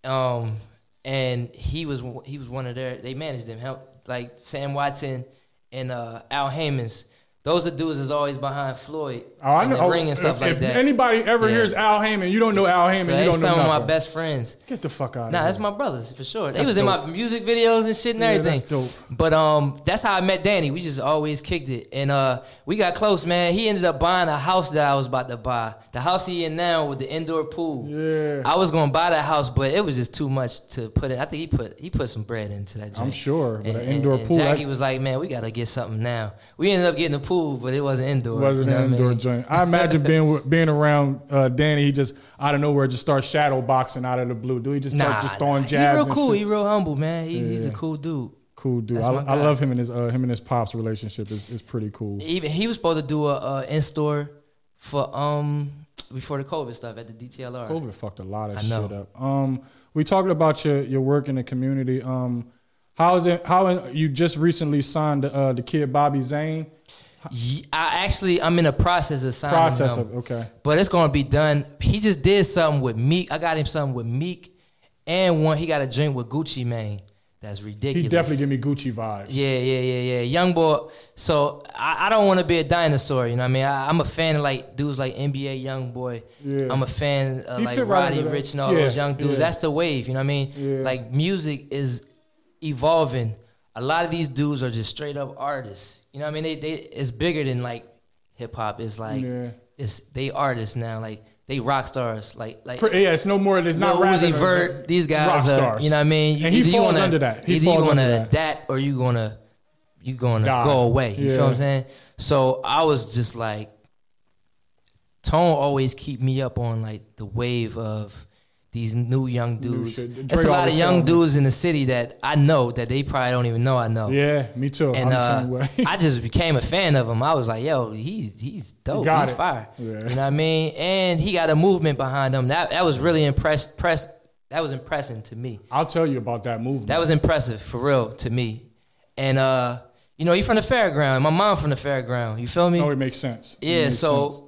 Um, and he was he was one of their. They managed them. Help like Sam Watson and uh, Al Haymons. Those are dudes that's always behind Floyd Oh, I know. ring and stuff if, like if that. anybody ever Yeah. hears Al Haymon, you don't know Al Haymon. so you don't know some of my best friends. Get the fuck out of Nah, that's my brothers for sure. They That's was in my music videos and shit and Yeah, everything. that's dope. But um, that's how I met Danny. We just always kicked it, and uh, we got close, man. He ended up buying a house that I was about to buy. The house he in now with the indoor pool. Yeah. I was gonna buy that house, but it was just too much to put in. I think he put he put some bread into that. Joint. I'm sure, but And, an indoor and pool. Jackie was like, "Man, we gotta get something now." We ended up getting a pool, but it wasn't indoor. It wasn't you know an what I indoor mean? joint. I imagine being being around uh, Danny. He just out of nowhere just starts shadow boxing out of the blue. Do he just start Nah, just throwing nah. jabs? He real cool. shit? He real humble, man. He, He's a cool dude. cool dude. I, I love him and his uh, him and his pops relationship is is pretty cool. Even he was supposed to do a, in store for um before the COVID stuff at the DTLR. COVID fucked a lot of I know. shit up. Um, we talked about your your work in the community. Um, how is it? How you just recently signed uh, the kid Bobby Zane? I actually I'm in the process of signing Process him, of okay. but it's gonna be done. He just did something with Meek. I got him something with Meek, and one he got a drink with Gucci Mane. That's ridiculous. He definitely give me Gucci vibes. Yeah, yeah, yeah, yeah. Young boy. So I, I don't want to be a dinosaur. You know what I mean? I, I'm a fan of like dudes like NBA Young Boy. Yeah. I'm a fan of He like fit right Roddy. Ricch and all Yeah, those young dudes. yeah. That's the wave. You know what I mean? Yeah. Like music is evolving. A lot of these dudes are just straight up artists. You know what I mean? They they it's bigger than like hip hop. It's like Yeah. it's they artists now. Like they rock stars. Like like yeah, it's no more. It's not Lil Uzi Vert, these guys, rock are, stars. you know what I mean? And he you falls gonna- under that. He either falls you gonna under that. adapt or you gonna you gonna Die. go away. You Yeah. feel what I'm saying? So I was just like, Tone always keep me up on like the wave of these new young dudes. shit. There's a lot of young me. dudes in the city that I know that they probably don't even know I know. Yeah, me too. And uh. I just became a fan of him. I was like, yo, he's he's dope. He's it. fire. Yeah. You know what I mean? And he got a movement behind him. That that was really impressed press that was impressive to me. I'll tell you about that movement. That was impressive for real to me. And uh, you know, he from the fairground. My mom from the fairground. You feel me? oh, it makes sense. Yeah, makes so sense.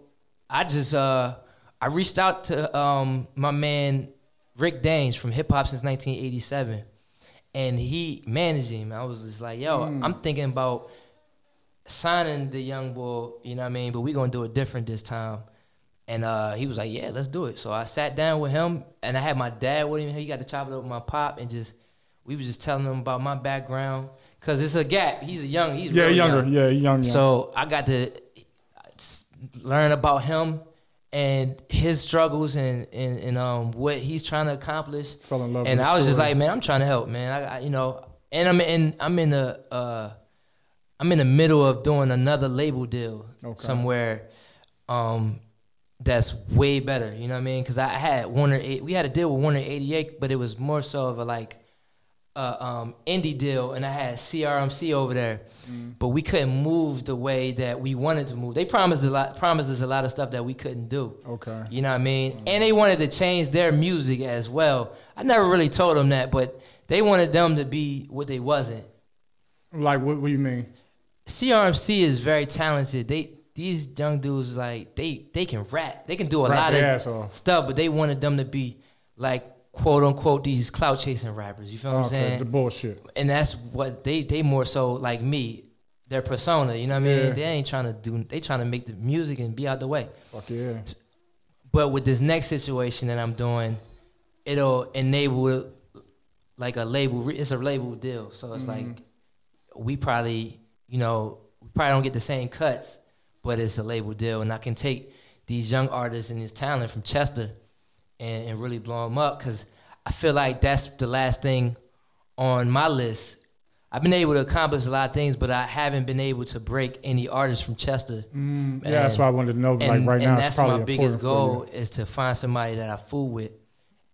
I just uh I reached out to um my man Rick Danes from Hip Hop since 1987, and he managed him. I was just like, yo, Hmm. I'm thinking about signing the young boy. You know what I mean? But we gonna do it different this time. And uh, he was like, yeah, let's do it. So I sat down with him, and I had my dad with him. He got to chop it up with my pop, and just we was just telling him about my background, cause it's a gap. He's a young. He's yeah, real younger. young. Yeah, young. young. So I got to learn about him and his struggles and, and, and um what he's trying to accomplish. Fell in love And I was just like, man, I'm trying to help, man. I, I you know, and I'm in I'm in the uh I'm in the middle of doing another label deal Okay. somewhere um that's way better, you know what I mean? Cuz I had Warner eight, we had a deal with Warner 88, but it was more so of a like uh, um, indie deal, and I had CRMC over there, Mm. but we couldn't move the way that we wanted to move. They promised a lot, promised us a lot of stuff that we couldn't do. Okay. You know what I mean? And they wanted to change their music as well. I never really told them that, but they wanted them to be what they wasn't. Like, what, what do you mean? CRMC is very talented. They these young dudes like they they can rap. They can do a Rap lot of stuff, but they wanted them to be like quote unquote these clout chasing rappers. You feel what I'm Okay, saying? the bullshit. and that's what they they more so like me their persona you know what i mean Yeah. they ain't trying to do they trying to make the music and be out the way Fuck yeah. but with this next situation that i'm doing it'll enable like a label it's a label deal so it's mm-hmm. like we probably you know we probably don't get the same cuts but it's a label deal and i can take these young artists and this talent from chester and, and really blow them up because i feel like that's the last thing on my list i've been able to accomplish a lot of things but i haven't been able to break any artists from chester Mm, yeah, that's why I wanted to know. and, like right and now, that's it's probably my biggest goal is to find somebody that I fool with,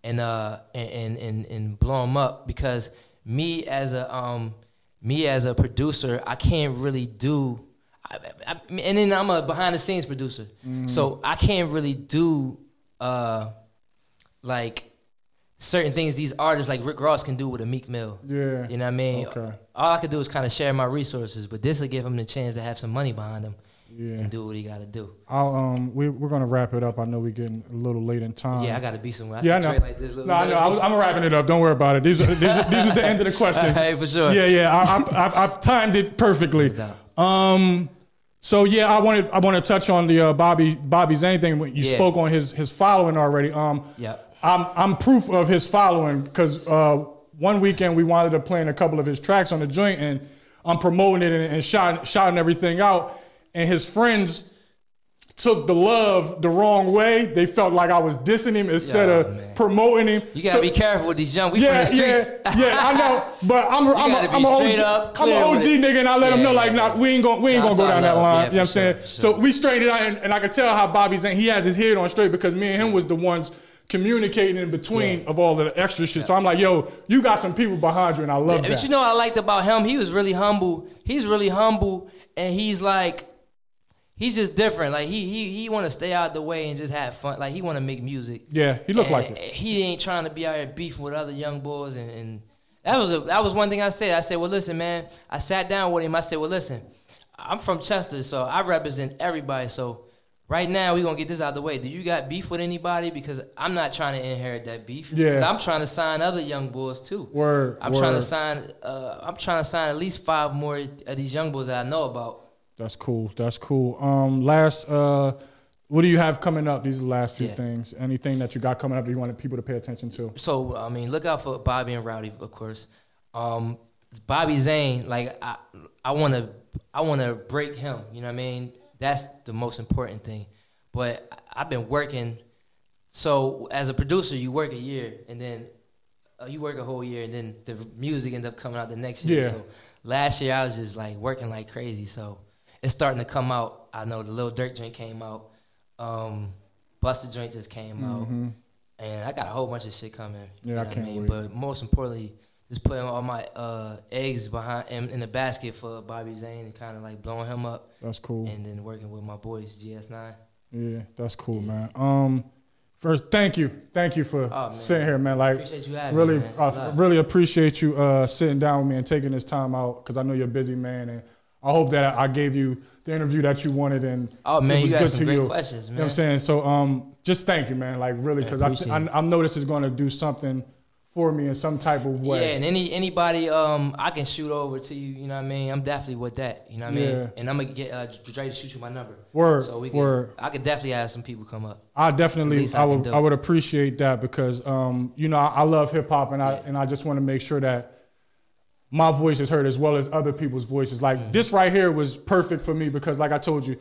and uh and and and, and blow them up because me as a um me as a producer I can't really do. I, I, and then I'm a behind the scenes producer, Mm-hmm. so I can't really do uh like certain things these artists like Rick Ross can do with a Meek Mill. Yeah. You know what I mean? Okay. All I could do is kind of share my resources, but this will give him the chance to have some money behind him Yeah. and do what he got to do. I'll, um, we, we're gonna wrap it up. I know we're getting a little late in time. Yeah, I got to be somewhere. I Yeah, I know. Like this little No, I know. I I'm wrapping it up. Don't worry about it. These are, these are, these are the end of the [LAUGHS] questions. Hey, for sure. Yeah, yeah. I, I, I, I've timed it perfectly. Um, So yeah, I wanted I want to touch on the uh, Bobby Bobby Zane thing. When you Yeah. spoke on his his following already. Um, Yep. I'm I'm proof of his following because uh, one weekend we wanted to play in a couple of his tracks on the joint, and I'm promoting it and, and shouting, shouting everything out. And his friends took the love the wrong way. They felt like I was dissing him instead Yeah, of man. promoting him. You gotta So- be careful with these young. We yeah, from the yeah, streets. yeah. I know, but I'm, [LAUGHS] I'm, a, gotta be I'm a OG, straight up, I'm an OG nigga, and I let him Yeah, know like, yeah, nah, we ain't gonna, we ain't Nah, gonna go down that line. Yeah, you know what I'm for saying? sure, So we straightened it out, and, and I could tell how Bobby's and he has his head on straight because me and him was the ones communicating in between Yeah. of all the extra shit. So I'm like, yo, you got some people behind you, and I love But that. But you know what I liked about him? He was really humble. He's really humble, and he's like, he's just different. Like he he he want to stay out the way and just have fun. Like he want to make music. yeah, he looked like it. He ain't trying to be out here beefing with other young boys, and, and that was a, that was one thing I said. I said, well, listen, man. I sat down with him. I said, well, listen, I'm from Chester, so I represent everybody. So right now, we're gonna get this out of the way. Do you got beef with anybody? Because I'm not trying to inherit that beef. Yeah. I'm trying to sign other young boys too. Word, I'm trying to sign. Uh, I'm trying to sign at least five more of these young boys that I know about. That's cool. That's cool. Um, last, uh, what do you have coming up? These are the last few Yeah. things. Anything that you got coming up that you wanted people to pay attention to? So I mean, look out for Bobby and Rowdy, of course. Um, Bobby Zane, like I, I want to, I want to break him. You know what I mean? That's the most important thing. But I- I've been working. So as a producer, you work a year, and then uh, you work a whole year, and then the music end up coming out the next year. Yeah. So last year I was just like working like crazy. So it's starting to come out. I know the Lil Durk joint came out. Um, Buster joint just came out. And I got a whole bunch of shit coming. Mm-hmm. Yeah, I can't mean? wait. But most importantly, just putting all my uh, eggs behind in, in the basket for Bobby Zane and kind of like blowing him up, That's cool. and then working with my boys GS9. Yeah, that's cool, man. Um, first, thank you, thank you for Oh, sitting here, man. Like, you really, me. I really appreciate you uh, sitting down with me and taking this time out because I know you're a busy man, and I hope that I gave you the interview that you wanted and Oh man, it you was got good some to great you. questions, You man. know what I'm saying? So, um, just thank you, man. Like, really, because I, appreciate I. I know this is going to do something for me in some type of way. Yeah, and any anybody um I can shoot over to you. You know what I mean? I'm definitely with that. You know what I Yeah. mean? And I'm gonna get uh, Dre to shoot you my number. Word, So we can, word. I could definitely have some people come up. I definitely, I I would. I would appreciate that because, um, you know, I, I love hip hop and I Yeah. and I just want to make sure that my voice is heard as well as other people's voices. Like Mm-hmm. this right here was perfect for me because, like I told you,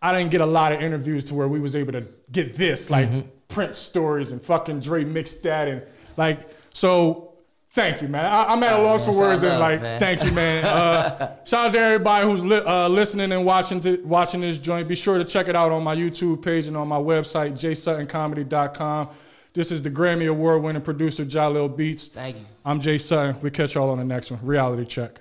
I didn't get a lot of interviews to where we was able to get this, like Mm-hmm. Prince stories and fucking Dre mixed that and like so. Thank you, man. I, I'm at a loss for words, and like, man. thank you, man. [LAUGHS] Uh, shout out to everybody who's li- uh, listening and watching to, watching this joint. Be sure to check it out on my YouTube page and on my website, jsuttoncomedy.com. This is the Grammy Award winning producer Jahlil Beats. Thank you. I'm Jay Sutton. We catch y'all on the next one. Reality check.